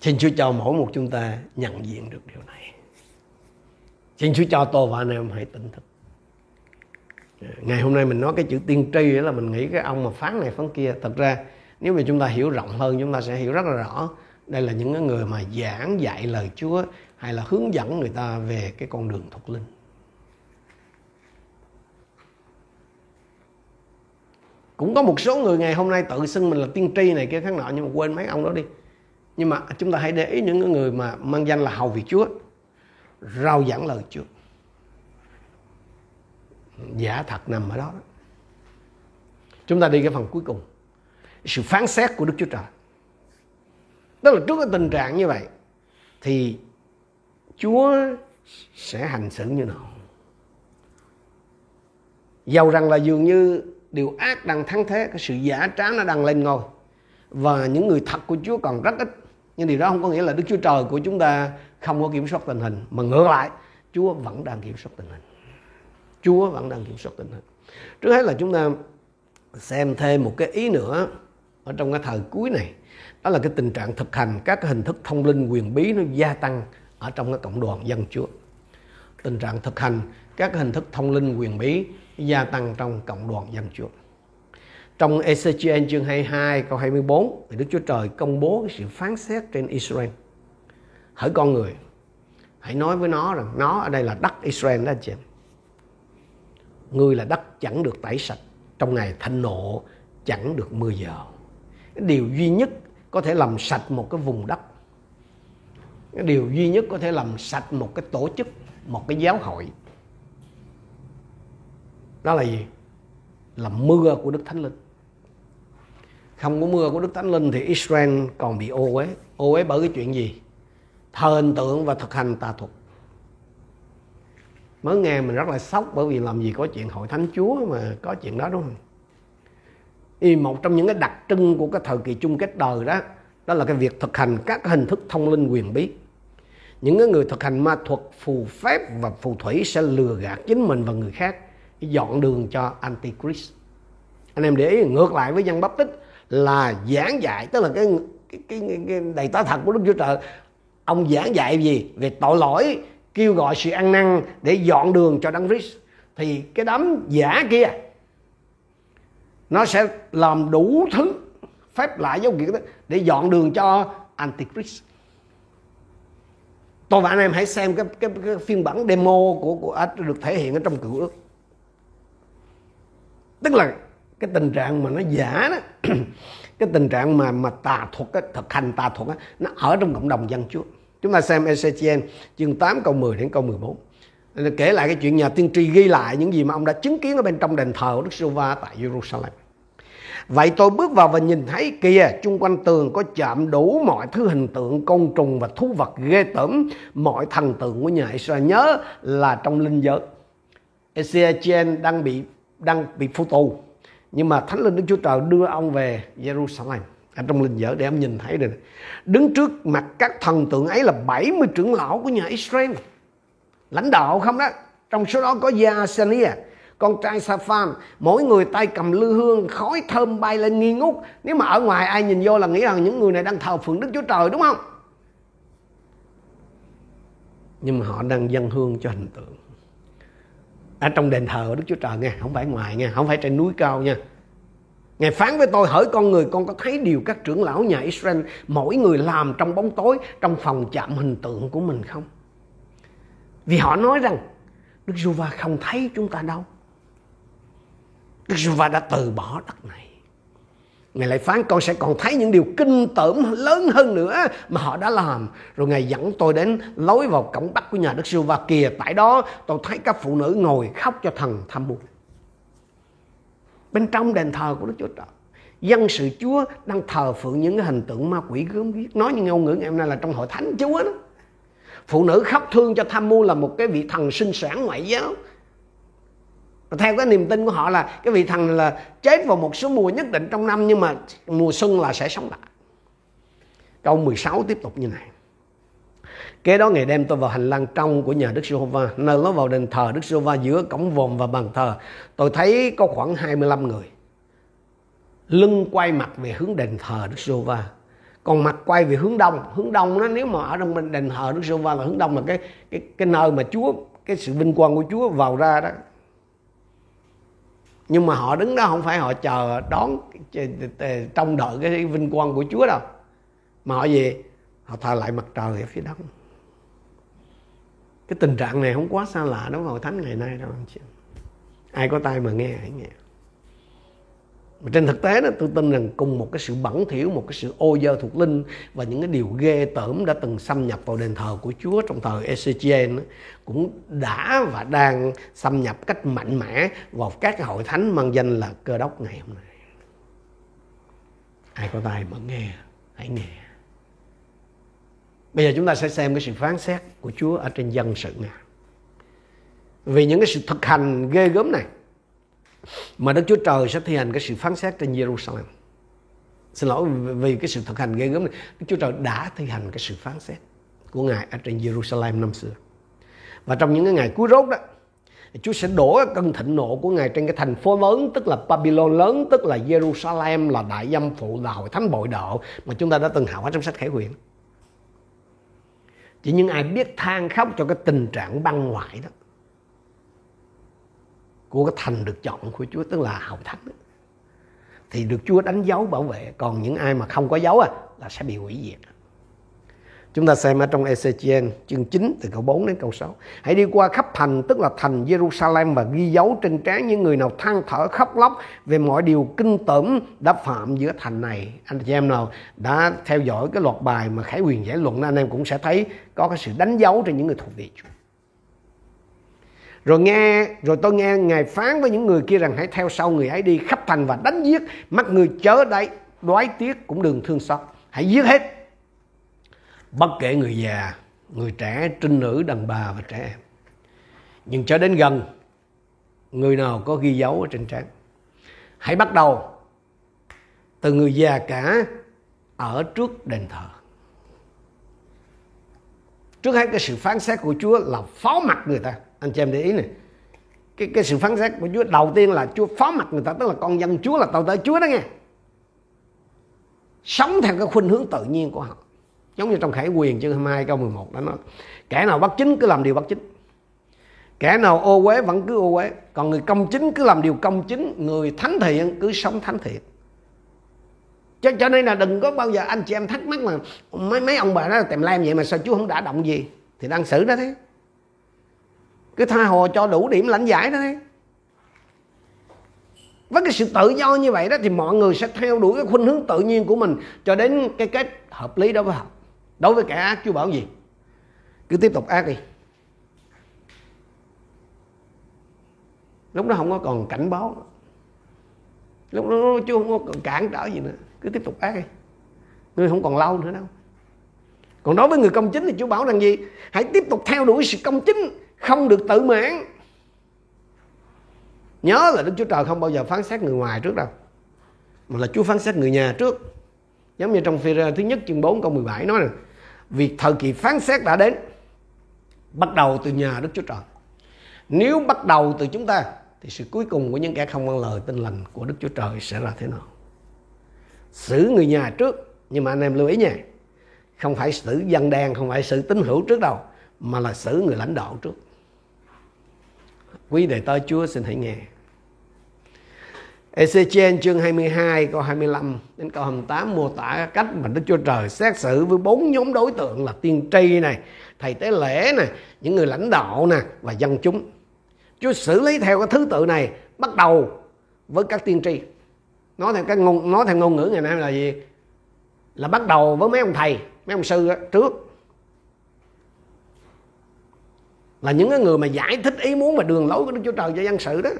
Xin Chúa cho mỗi một chúng ta nhận diện được điều này. Xin Chúa cho tôi và anh em hãy tỉnh thức. Ngày hôm nay mình nói cái chữ tiên tri là mình nghĩ cái ông mà phán này phán kia. Thật ra, nếu mà chúng ta hiểu rộng hơn, chúng ta sẽ hiểu rất là rõ đây là những người mà giảng dạy lời Chúa hay là hướng dẫn người ta về cái con đường thuộc linh. Cũng có một số người ngày hôm nay tự xưng mình là tiên tri này kia khác nọ, nhưng mà quên mấy ông đó đi. Nhưng mà chúng ta hãy để ý những người mà mang danh là hầu vị Chúa, rao giảng lời Chúa. Giả thật nằm ở đó. Chúng ta đi cái phần cuối cùng. Sự phán xét của Đức Chúa Trời. Tức là trước cái tình trạng như vậy, thì Chúa sẽ hành xử như nào? Dầu rằng là dường như điều ác đang thắng thế, cái sự giả trá nó đang lên ngôi. Và những người thật của Chúa còn rất ít. Nhưng điều đó không có nghĩa là Đức Chúa Trời của chúng ta không có kiểm soát tình hình. Mà ngược lại, Chúa vẫn đang kiểm soát tình hình. Chúa vẫn đang kiểm soát tình hình. Trước hết là chúng ta xem thêm một cái ý nữa ở trong cái thời cuối này. Đó là cái tình trạng thực hành các cái hình thức thông linh quyền bí nó gia tăng ở trong cái cộng đoàn dân Chúa. Tình trạng thực hành các hình thức thông linh quyền bí gia tăng trong cộng đoàn dân Chúa trong Ezechiel chương 22 câu 24 thì Đức Chúa Trời công bố cái sự phán xét trên Israel. Hỡi con người, hãy nói với nó rằng nó ở đây là đất Israel đó anh chị ngươi là đất chẳng được tẩy sạch, trong ngày thanh nộ chẳng được mưa giờ điều duy nhất có thể làm sạch một cái vùng đất, cái điều duy nhất có thể làm sạch một cái tổ chức, một cái giáo hội đó là gì? Là mưa của đức thánh linh. Không có mưa của đức thánh linh thì israel còn bị ô uế. Ô uế bởi cái chuyện gì? Thờ hình tượng và thực hành tà thuật. Mới nghe mình rất là sốc bởi vì làm gì có chuyện hội thánh chúa mà có chuyện đó, đúng không? Y một trong những cái đặc trưng của cái thời kỳ chung kết đời đó đó là cái việc thực hành các hình thức thông linh quyền bí. Những cái người thực hành ma thuật phù phép và phù thủy sẽ lừa gạt chính mình và người khác dọn đường cho antichrist. Anh em để ý ngược lại với dân bắp tích là giảng dạy tức là cái cái, cái, cái đầy tá thật của đức chúa trời. Ông giảng dạy gì? Về tội lỗi kêu gọi sự ăn năn để dọn đường cho đấng Christ. Thì cái đám giả kia nó sẽ làm đủ thứ phép lại dấu kiện để dọn đường cho antichrist. Tôi và anh em hãy xem cái, cái, cái phiên bản demo của của được thể hiện ở trong cựu ước tức là cái tình trạng mà nó giả đó cái tình trạng mà mà tà thuật á, thực hành tà thuật á, nó ở trong cộng đồng dân chúa chúng ta xem Ezechiel chương 8 câu 10 đến câu 14 kể lại cái chuyện nhà tiên tri ghi lại những gì mà ông đã chứng kiến ở bên trong đền thờ của Đức giê va tại Jerusalem. Vậy tôi bước vào và nhìn thấy kìa chung quanh tường có chạm đủ mọi thứ hình tượng côn trùng và thú vật ghê tởm mọi thần tượng của nhà Israel nhớ là trong linh giới. Ezechiel đang bị đang bị phu tù. Nhưng mà thánh linh đức chúa trời đưa ông về jerusalem. Ở trong linh giới để ông nhìn thấy được. Đứng trước mặt các thần tượng ấy là 70 trưởng lão của nhà israel. Lãnh đạo không đó. Trong số đó có Gia Sania con trai Safan. Mỗi người tay cầm lư hương, khói thơm bay lên nghi ngút. Nếu mà ở ngoài ai nhìn vô là nghĩ rằng những người này đang thờ phượng Đức Chúa Trời, đúng không? Nhưng mà họ đang dâng hương cho hình tượng ở trong đền thờ của Đức Chúa Trời nghe, không phải ngoài nghe, không phải trên núi cao nha Ngài phán với tôi, hỡi con người, con có thấy điều các trưởng lão nhà Israel, mỗi người làm trong bóng tối, trong phòng chạm hình tượng của mình không? Vì họ nói rằng, Đức giê va không thấy chúng ta đâu. Đức giê va đã từ bỏ đất này. Ngài lại phán con sẽ còn thấy những điều kinh tởm lớn hơn nữa mà họ đã làm. Rồi Ngài dẫn tôi đến lối vào cổng bắc của nhà Đức Sư và kìa tại đó, tôi thấy các phụ nữ ngồi khóc cho thần tham buồn. Bên trong đền thờ của Đức Chúa Trời. dân sự Chúa đang thờ phượng những cái hình tượng ma quỷ gớm ghiếc nói những ngôn ngữ ngày hôm nay là trong hội thánh Chúa đó phụ nữ khóc thương cho tham mưu là một cái vị thần sinh sản ngoại giáo theo cái niềm tin của họ là cái vị thần này là chết vào một số mùa nhất định trong năm nhưng mà mùa xuân là sẽ sống lại câu 16 tiếp tục như này Kế đó ngày đem tôi vào hành lang trong của nhà Đức Giê-hô-va, nơi nó vào đền thờ Đức Giê-hô-va giữa cổng vòm và bàn thờ. Tôi thấy có khoảng 25 người. Lưng quay mặt về hướng đền thờ Đức Giê-hô-va. Còn mặt quay về hướng đông. Hướng đông nó nếu mà ở trong bên đền thờ Đức Giê-hô-va là hướng đông là cái cái cái nơi mà Chúa cái sự vinh quang của Chúa vào ra đó. Nhưng mà họ đứng đó không phải họ chờ đón trong đợi cái vinh quang của Chúa đâu. Mà họ gì? Họ thờ lại mặt trời ở phía đông cái tình trạng này không quá xa lạ đối với hội thánh ngày nay đâu, anh chị ai có tai mà nghe, hãy nghe mà trên thực tế đó, tôi tin rằng cùng một cái sự bẩn thỉu, một cái sự ô dơ thuộc linh và những cái điều ghê tởm đã từng xâm nhập vào đền thờ của Chúa trong thời Ezechiel cũng đã và đang xâm nhập cách mạnh mẽ vào các hội thánh mang danh là cơ đốc ngày hôm nay ai có tai mà nghe, hãy nghe Bây giờ chúng ta sẽ xem cái sự phán xét của Chúa ở trên dân sự này. Vì những cái sự thực hành ghê gớm này mà Đức Chúa Trời sẽ thi hành cái sự phán xét trên Jerusalem. Xin lỗi vì cái sự thực hành ghê gớm này, Đức Chúa Trời đã thi hành cái sự phán xét của Ngài ở trên Jerusalem năm xưa. Và trong những cái ngày cuối rốt đó, Chúa sẽ đổ cơn thịnh nộ của Ngài trên cái thành phố lớn tức là Babylon lớn tức là Jerusalem là đại dâm phụ là hội thánh bội độ mà chúng ta đã từng học ở trong sách Khải Huyền chỉ những ai biết than khóc cho cái tình trạng băng ngoại đó của cái thành được chọn của Chúa tức là hậu thánh đó, thì được Chúa đánh dấu bảo vệ còn những ai mà không có dấu à, là sẽ bị hủy diệt Chúng ta xem ở trong Ezechiel chương 9 từ câu 4 đến câu 6. Hãy đi qua khắp thành tức là thành Jerusalem và ghi dấu trên trán những người nào than thở khóc lóc về mọi điều kinh tởm đã phạm giữa thành này. Anh chị em nào đã theo dõi cái loạt bài mà Khải Quyền giải luận anh em cũng sẽ thấy có cái sự đánh dấu trên những người thuộc về Chúa. Rồi nghe, rồi tôi nghe Ngài phán với những người kia rằng hãy theo sau người ấy đi khắp thành và đánh giết, mắt người chớ đấy, đoái tiếc cũng đừng thương xót. Hãy giết hết bất kể người già, người trẻ, trinh nữ, đàn bà và trẻ em. Nhưng cho đến gần, người nào có ghi dấu ở trên trán. Hãy bắt đầu từ người già cả ở trước đền thờ. Trước hết cái sự phán xét của Chúa là phó mặt người ta. Anh chị em để ý này. Cái, cái sự phán xét của Chúa đầu tiên là Chúa phó mặt người ta. Tức là con dân Chúa là tàu tới Chúa đó nghe. Sống theo cái khuynh hướng tự nhiên của họ. Giống như trong Khải Quyền chương 22 câu 11 đã nói Kẻ nào bất chính cứ làm điều bất chính Kẻ nào ô uế vẫn cứ ô uế Còn người công chính cứ làm điều công chính Người thánh thiện cứ sống thánh thiện cho, cho nên là đừng có bao giờ anh chị em thắc mắc là mấy mấy ông bà đó tìm lam vậy mà sao chú không đã động gì thì đang xử đó thế cứ tha hồ cho đủ điểm lãnh giải đó đi. Với cái sự tự do như vậy đó thì mọi người sẽ theo đuổi cái khuynh hướng tự nhiên của mình cho đến cái kết hợp lý đó với họ. Đối với kẻ ác chưa bảo gì? Cứ tiếp tục ác đi. Lúc đó không có còn cảnh báo lúc đó chú không có còn cản trở gì nữa. Cứ tiếp tục ác đi. Ngươi không còn lâu nữa đâu. Còn đối với người công chính thì chú bảo rằng gì? Hãy tiếp tục theo đuổi sự công chính không được tự mãn. Nhớ là Đức Chúa Trời không bao giờ phán xét người ngoài trước đâu, mà là Chúa phán xét người nhà trước. Giống như trong phi thứ nhất chương 4 câu 17 nói là việc thời kỳ phán xét đã đến, bắt đầu từ nhà Đức Chúa Trời. Nếu bắt đầu từ chúng ta, thì sự cuối cùng của những kẻ không vâng lời tin lành của Đức Chúa Trời sẽ là thế nào? Xử người nhà trước, nhưng mà anh em lưu ý nha, không phải xử dân đen, không phải xử tín hữu trước đâu, mà là xử người lãnh đạo trước quý đệ tớ Chúa xin hãy nghe Ezechiel chương 22 câu 25 đến câu 28 mô tả cách mà Đức Chúa Trời xét xử với bốn nhóm đối tượng là tiên tri này, thầy tế lễ này, những người lãnh đạo nè và dân chúng. Chúa xử lý theo cái thứ tự này bắt đầu với các tiên tri. Nói theo cái ngôn nói theo ngôn ngữ ngày nay là gì? Là bắt đầu với mấy ông thầy, mấy ông sư đó, trước. Là những cái người mà giải thích ý muốn và đường lối của Đức Chúa Trời cho dân sự đó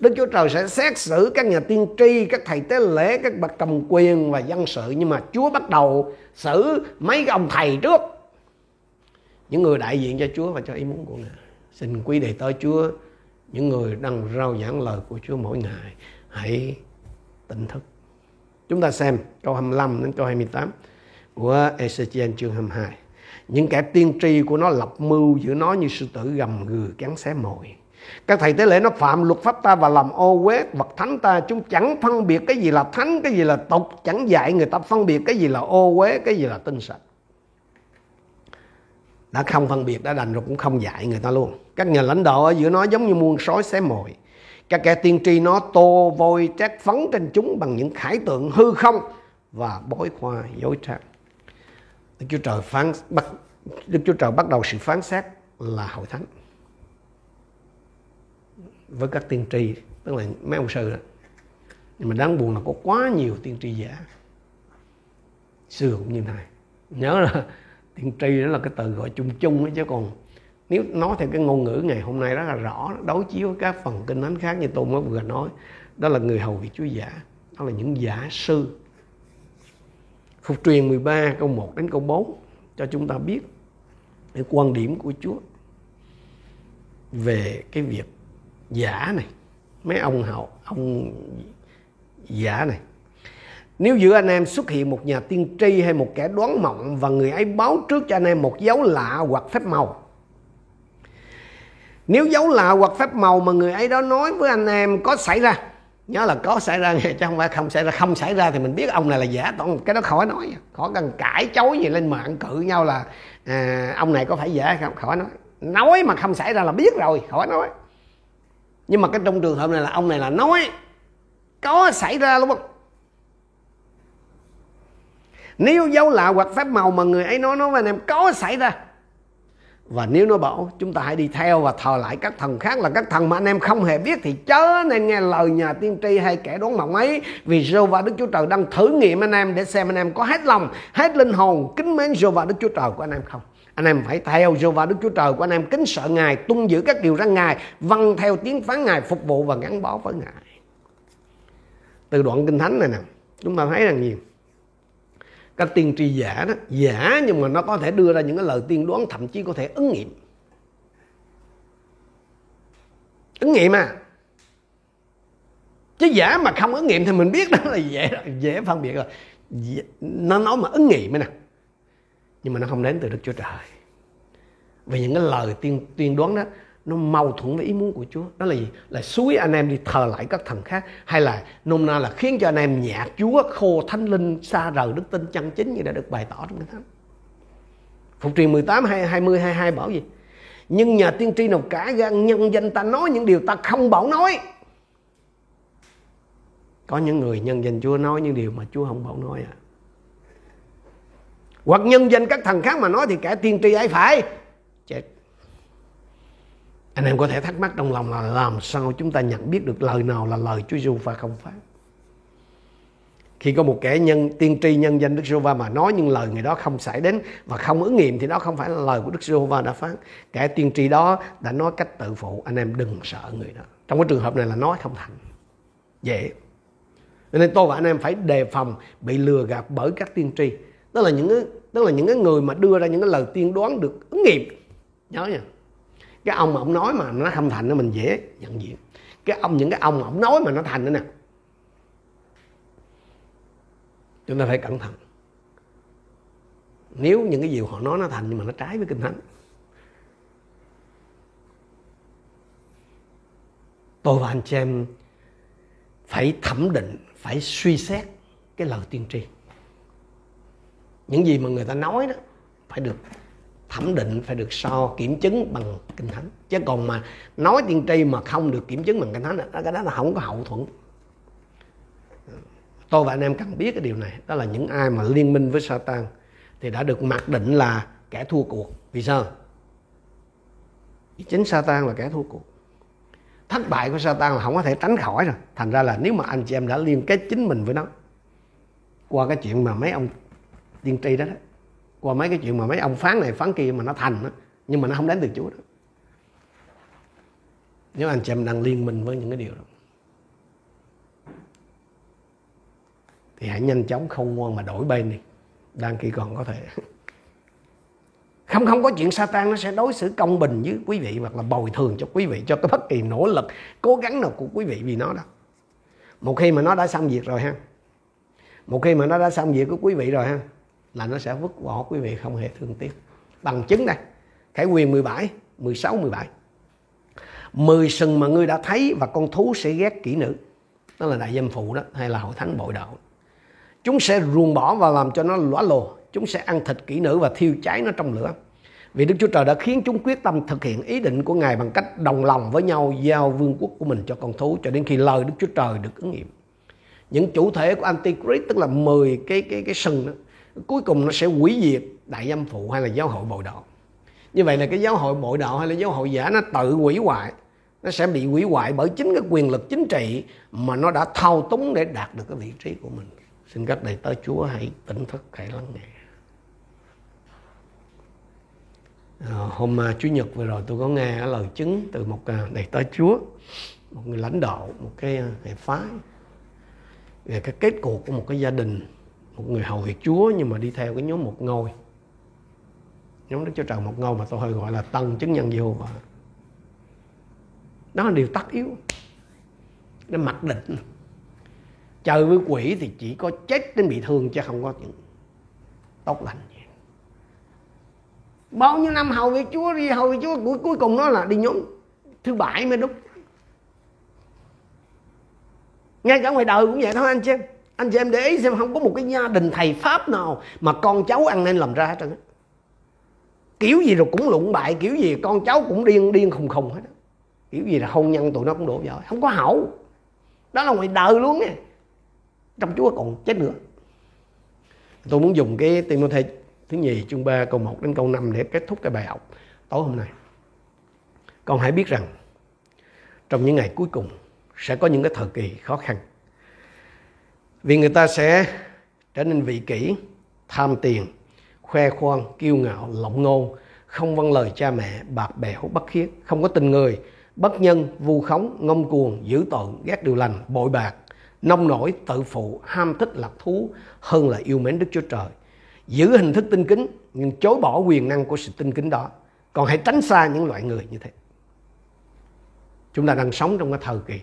Đức Chúa Trời sẽ xét xử các nhà tiên tri, các thầy tế lễ, các bậc cầm quyền và dân sự. Nhưng mà Chúa bắt đầu xử mấy cái ông thầy trước. Những người đại diện cho Chúa và cho ý muốn của Ngài. Xin quý đệ tới Chúa, những người đang rao giảng lời của Chúa mỗi ngày, hãy tỉnh thức. Chúng ta xem câu 25 đến câu 28 của Ezechiel chương 22. Những kẻ tiên tri của nó lập mưu giữa nó như sư tử gầm gừ cắn xé mồi. Các thầy tế lễ nó phạm luật pháp ta và làm ô uế vật thánh ta. Chúng chẳng phân biệt cái gì là thánh, cái gì là tục. Chẳng dạy người ta phân biệt cái gì là ô uế, cái gì là tinh sạch. Đã không phân biệt, đã đành rồi cũng không dạy người ta luôn. Các nhà lãnh đạo ở giữa nó giống như muôn sói xé mồi. Các kẻ tiên tri nó tô vôi trát phấn trên chúng bằng những khải tượng hư không và bối khoa dối trang. Đức Chúa Trời phán bắt Đức Chúa Trời bắt đầu sự phán xét là hội thánh. Với các tiên tri tức là mấy ông sư đó. Nhưng mà đáng buồn là có quá nhiều tiên tri giả. Xưa cũng như này. Nhớ là tiên tri đó là cái từ gọi chung chung ấy, chứ còn nếu nói theo cái ngôn ngữ ngày hôm nay rất là rõ đối chiếu với các phần kinh thánh khác như tôi mới vừa nói đó là người hầu việc Chúa giả. Đó là những giả sư. Phục truyền 13 câu 1 đến câu 4 cho chúng ta biết cái quan điểm của Chúa về cái việc giả này. Mấy ông hậu, ông giả này. Nếu giữa anh em xuất hiện một nhà tiên tri hay một kẻ đoán mộng và người ấy báo trước cho anh em một dấu lạ hoặc phép màu. Nếu dấu lạ hoặc phép màu mà người ấy đó nói với anh em có xảy ra nhớ là có xảy ra nghe chứ không phải không xảy ra. Không xảy ra thì mình biết ông này là giả toàn cái đó khỏi nói. Khỏi cần cãi chối gì lên mạng cự nhau là à, ông này có phải giả không? Khỏi nói. Nói mà không xảy ra là biết rồi. Khỏi nói. Nhưng mà cái trong trường hợp này là ông này là nói có xảy ra đúng không nếu dấu lạ hoặc phép màu mà người ấy nói nói với anh em có xảy ra và nếu nó bảo chúng ta hãy đi theo và thờ lại các thần khác là các thần mà anh em không hề biết thì chớ nên nghe lời nhà tiên tri hay kẻ đoán mộng ấy vì Giô và Đức Chúa Trời đang thử nghiệm anh em để xem anh em có hết lòng, hết linh hồn kính mến Giô và Đức Chúa Trời của anh em không. Anh em phải theo Giô và Đức Chúa Trời của anh em kính sợ Ngài, tuân giữ các điều răn Ngài, vâng theo tiếng phán Ngài, phục vụ và gắn bó với Ngài. Từ đoạn kinh thánh này nè, chúng ta thấy rằng nhiều các tiên tri giả đó, giả nhưng mà nó có thể đưa ra những cái lời tiên đoán, thậm chí có thể ứng nghiệm. Ứng nghiệm à? Chứ giả mà không ứng nghiệm thì mình biết đó là dễ dễ phân biệt rồi. Nó nói mà ứng nghiệm nè. Nhưng mà nó không đến từ đức chúa trời. Vì những cái lời tiên tiên đoán đó nó mâu thuẫn với ý muốn của Chúa. Đó là gì? Là suối anh em đi thờ lại các thần khác, hay là nôm na là khiến cho anh em nhạt Chúa, khô thánh linh, xa rời đức tin chân chính như đã được bày tỏ trong kinh thánh. Phục truyền 18 20 22 bảo gì? Nhưng nhà tiên tri nào cả gan nhân danh ta nói những điều ta không bảo nói. Có những người nhân danh Chúa nói những điều mà Chúa không bảo nói à. Hoặc nhân danh các thần khác mà nói thì kẻ tiên tri ấy phải anh em có thể thắc mắc trong lòng là làm sao chúng ta nhận biết được lời nào là lời Chúa Giêsu và không phải khi có một kẻ nhân, tiên tri nhân danh Đức giê va mà nói những lời người đó không xảy đến và không ứng nghiệm thì đó không phải là lời của Đức giê va đã phán. Kẻ tiên tri đó đã nói cách tự phụ, anh em đừng sợ người đó. Trong cái trường hợp này là nói không thành. Dễ. Nên tôi và anh em phải đề phòng bị lừa gạt bởi các tiên tri. Đó là những đó là những cái người mà đưa ra những cái lời tiên đoán được ứng nghiệm. Nhớ nha cái ông mà ông nói mà nó không thành nó mình dễ nhận diện. Cái ông, những cái ông mà ông nói mà nó thành nữa nè. Chúng ta phải cẩn thận. Nếu những cái gì họ nói nó thành nhưng mà nó trái với kinh thánh, tôi và anh chị em phải thẩm định, phải suy xét cái lời tiên tri. Những gì mà người ta nói đó phải được thẩm định phải được so kiểm chứng bằng kinh thánh. Chứ còn mà nói tiên tri mà không được kiểm chứng bằng kinh thánh đó, cái đó là không có hậu thuẫn. Tôi và anh em cần biết cái điều này. Đó là những ai mà liên minh với Satan thì đã được mặc định là kẻ thua cuộc. Vì sao? Chính Satan là kẻ thua cuộc. Thất bại của Satan là không có thể tránh khỏi rồi. Thành ra là nếu mà anh chị em đã liên kết chính mình với nó qua cái chuyện mà mấy ông tiên tri đó, đó qua mấy cái chuyện mà mấy ông phán này phán kia mà nó thành đó, nhưng mà nó không đến từ Chúa đó. Nếu anh chị em đang liên minh với những cái điều đó thì hãy nhanh chóng không ngoan mà đổi bên đi đang khi còn có thể. Không không có chuyện Satan nó sẽ đối xử công bình với quý vị hoặc là bồi thường cho quý vị cho cái bất kỳ nỗ lực cố gắng nào của quý vị vì nó đâu một khi mà nó đã xong việc rồi ha. Một khi mà nó đã xong việc của quý vị rồi ha là nó sẽ vứt bỏ quý vị không hề thương tiếc. Bằng chứng đây Khải quyền 17 16 17 mười sừng mà ngươi đã thấy và con thú sẽ ghét kỹ nữ. Đó là đại dâm phụ đó hay là hội thánh bội đạo. Chúng sẽ ruồng bỏ và làm cho nó lõa lồ. Chúng sẽ ăn thịt kỹ nữ và thiêu cháy nó trong lửa. Vì Đức Chúa Trời đã khiến chúng quyết tâm thực hiện ý định của Ngài bằng cách đồng lòng với nhau giao vương quốc của mình cho con thú cho đến khi lời Đức Chúa Trời được ứng nghiệm. Những chủ thể của Antichrist tức là 10 cái cái cái sừng đó, cuối cùng nó sẽ hủy diệt đại dâm phụ hay là giáo hội bội đạo. Như vậy là cái giáo hội bội đạo hay là giáo hội giả nó tự hủy hoại. Nó sẽ bị hủy hoại bởi chính cái quyền lực chính trị mà nó đã thao túng để đạt được cái vị trí của mình. Xin các đầy tớ Chúa hãy tỉnh thức hãy lắng nghe. Ờ, à, hôm Chủ nhật vừa rồi tôi có nghe lời chứng từ một à, đầy tớ Chúa một người lãnh đạo một cái à, hệ phái về cái kết cuộc của một cái gia đình một người hầu việc Chúa nhưng mà đi theo cái nhóm một ngôi. Nhóm Đức Chúa Trời một ngôi mà tôi hơi gọi là tân chứng nhân vô và đó là điều tất yếu. Nó mặc định. Chơi với quỷ thì chỉ có chết đến bị thương chứ không có những tốt lành gì. Bao nhiêu năm hầu việc chúa đi hầu việc chúa cuối, cuối cùng nó là đi nhóm thứ bảy mới đúng. Ngay cả ngoài đời cũng vậy thôi anh chị anh chị em để ý xem, không có một cái gia đình thầy pháp nào mà con cháu ăn nên làm ra hết trơn kiểu gì rồi cũng lụng bại, kiểu gì con cháu cũng điên điên khùng khùng hết kiểu gì là hôn nhân tụi nó cũng đổ vỡ, không có hậu đó là ngoài đời luôn nha. Trong chúa còn chết nữa. Tôi muốn dùng cái Timothy thứ nhì, chương 3 câu 1 đến câu 5 để kết thúc cái bài học tối hôm nay. Con hãy biết rằng, trong những ngày cuối cùng sẽ có những cái thời kỳ khó khăn vì người ta sẽ trở nên vị kỷ tham tiền khoe khoang kiêu ngạo lộng ngôn không vâng lời cha mẹ bạc bẽo bất khiết không có tình người bất nhân, vu khống, ngông cuồng, dữ tợn ghét điều lành, bội bạc, nông nổi, tự phụ, ham thích lạc thú hơn là yêu mến Đức Chúa Trời. Giữ hình thức tinh kính nhưng chối bỏ quyền năng của sự tinh kính đó. Còn hãy tránh xa những loại người như thế. Chúng ta đang sống trong cái thời kỳ.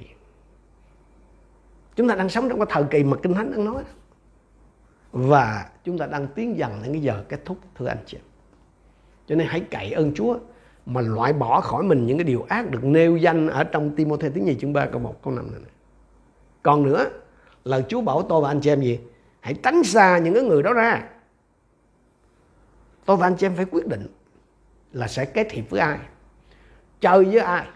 Chúng ta đang sống trong cái thời kỳ mà Kinh Thánh đang nói. Và chúng ta đang tiến dần đến cái giờ kết thúc thưa anh chị. Cho nên hãy cậy ơn Chúa mà loại bỏ khỏi mình những cái điều ác được nêu danh ở trong Timothy thứ nhì chương 3 câu 1 câu 5 này. Còn nữa, lời Chúa bảo tôi và anh chị em gì? Hãy tránh xa những cái người đó ra. Tôi và anh chị em phải quyết định là sẽ kết hiệp với ai, chơi với ai.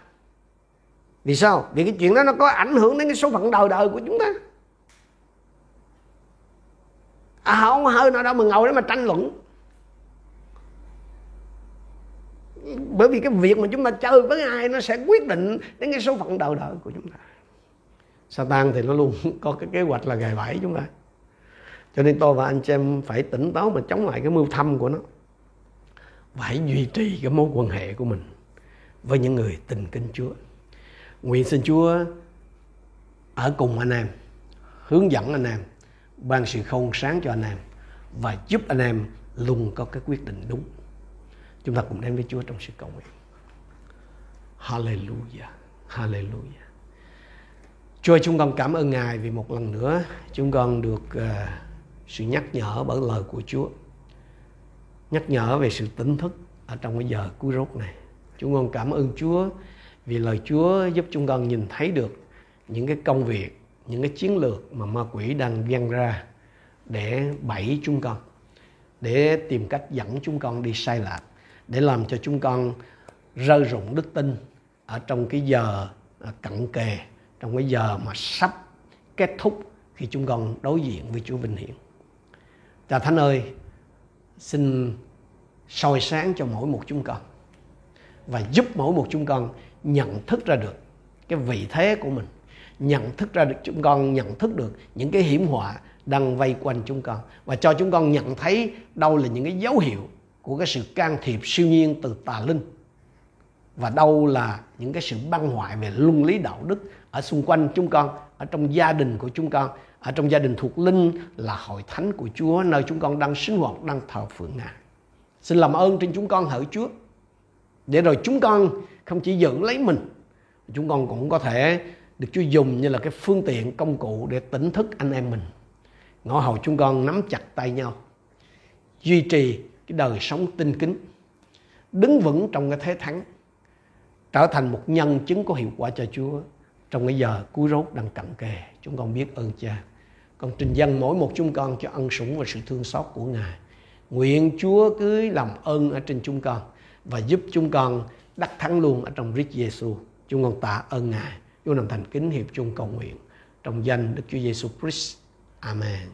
Vì sao? Vì cái chuyện đó nó có ảnh hưởng đến cái số phận đời đời của chúng ta. À không hơi nào đâu mà ngồi đó mà tranh luận. Bởi vì cái việc mà chúng ta chơi với ai nó sẽ quyết định đến cái số phận đời đời của chúng ta. Satan thì nó luôn có cái kế hoạch là gài bẫy chúng ta. Cho nên tôi và anh chị em phải tỉnh táo mà chống lại cái mưu thâm của nó. Phải duy trì cái mối quan hệ của mình với những người tình kính Chúa nguyện xin Chúa ở cùng anh em hướng dẫn anh em ban sự khôn sáng cho anh em và giúp anh em luôn có cái quyết định đúng Chúng ta cùng đến với Chúa trong sự cầu nguyện. Hallelujah. Hallelujah. Chúa chúng con cảm ơn Ngài vì một lần nữa chúng con được uh, sự nhắc nhở bởi lời của Chúa. Nhắc nhở về sự tỉnh thức ở trong cái giờ cuối rốt này. Chúng con cảm ơn Chúa vì lời Chúa giúp chúng con nhìn thấy được những cái công việc, những cái chiến lược mà ma quỷ đang dăng ra để bẫy chúng con, để tìm cách dẫn chúng con đi sai lạc để làm cho chúng con rơi rụng đức tin ở trong cái giờ à, cận kề trong cái giờ mà sắp kết thúc khi chúng con đối diện với Chúa Vinh Hiển. Cha Thánh ơi, xin soi sáng cho mỗi một chúng con và giúp mỗi một chúng con nhận thức ra được cái vị thế của mình, nhận thức ra được chúng con nhận thức được những cái hiểm họa đang vây quanh chúng con và cho chúng con nhận thấy đâu là những cái dấu hiệu của cái sự can thiệp siêu nhiên từ tà linh và đâu là những cái sự băng hoại về luân lý đạo đức ở xung quanh chúng con ở trong gia đình của chúng con ở trong gia đình thuộc linh là hội thánh của Chúa nơi chúng con đang sinh hoạt, đang thờ phượng Ngài. Xin làm ơn trên chúng con hỡi Chúa. Để rồi chúng con không chỉ giữ lấy mình, chúng con cũng có thể được Chúa dùng như là cái phương tiện công cụ để tỉnh thức anh em mình. Ngõ hầu chúng con nắm chặt tay nhau, duy trì cái đời sống tinh kính, đứng vững trong cái thế thắng, trở thành một nhân chứng có hiệu quả cho Chúa trong cái giờ cuối rốt đang cận kề. Chúng con biết ơn Cha. Con trình dân mỗi một chúng con cho ân sủng và sự thương xót của Ngài. Nguyện Chúa cứ làm ơn ở trên chúng con và giúp chúng con đắc thắng luôn ở trong Christ Giêsu. Chúng con tạ ơn Ngài. Chúng làm thành kính hiệp chung cầu nguyện trong danh Đức Chúa Giêsu Christ. Amen.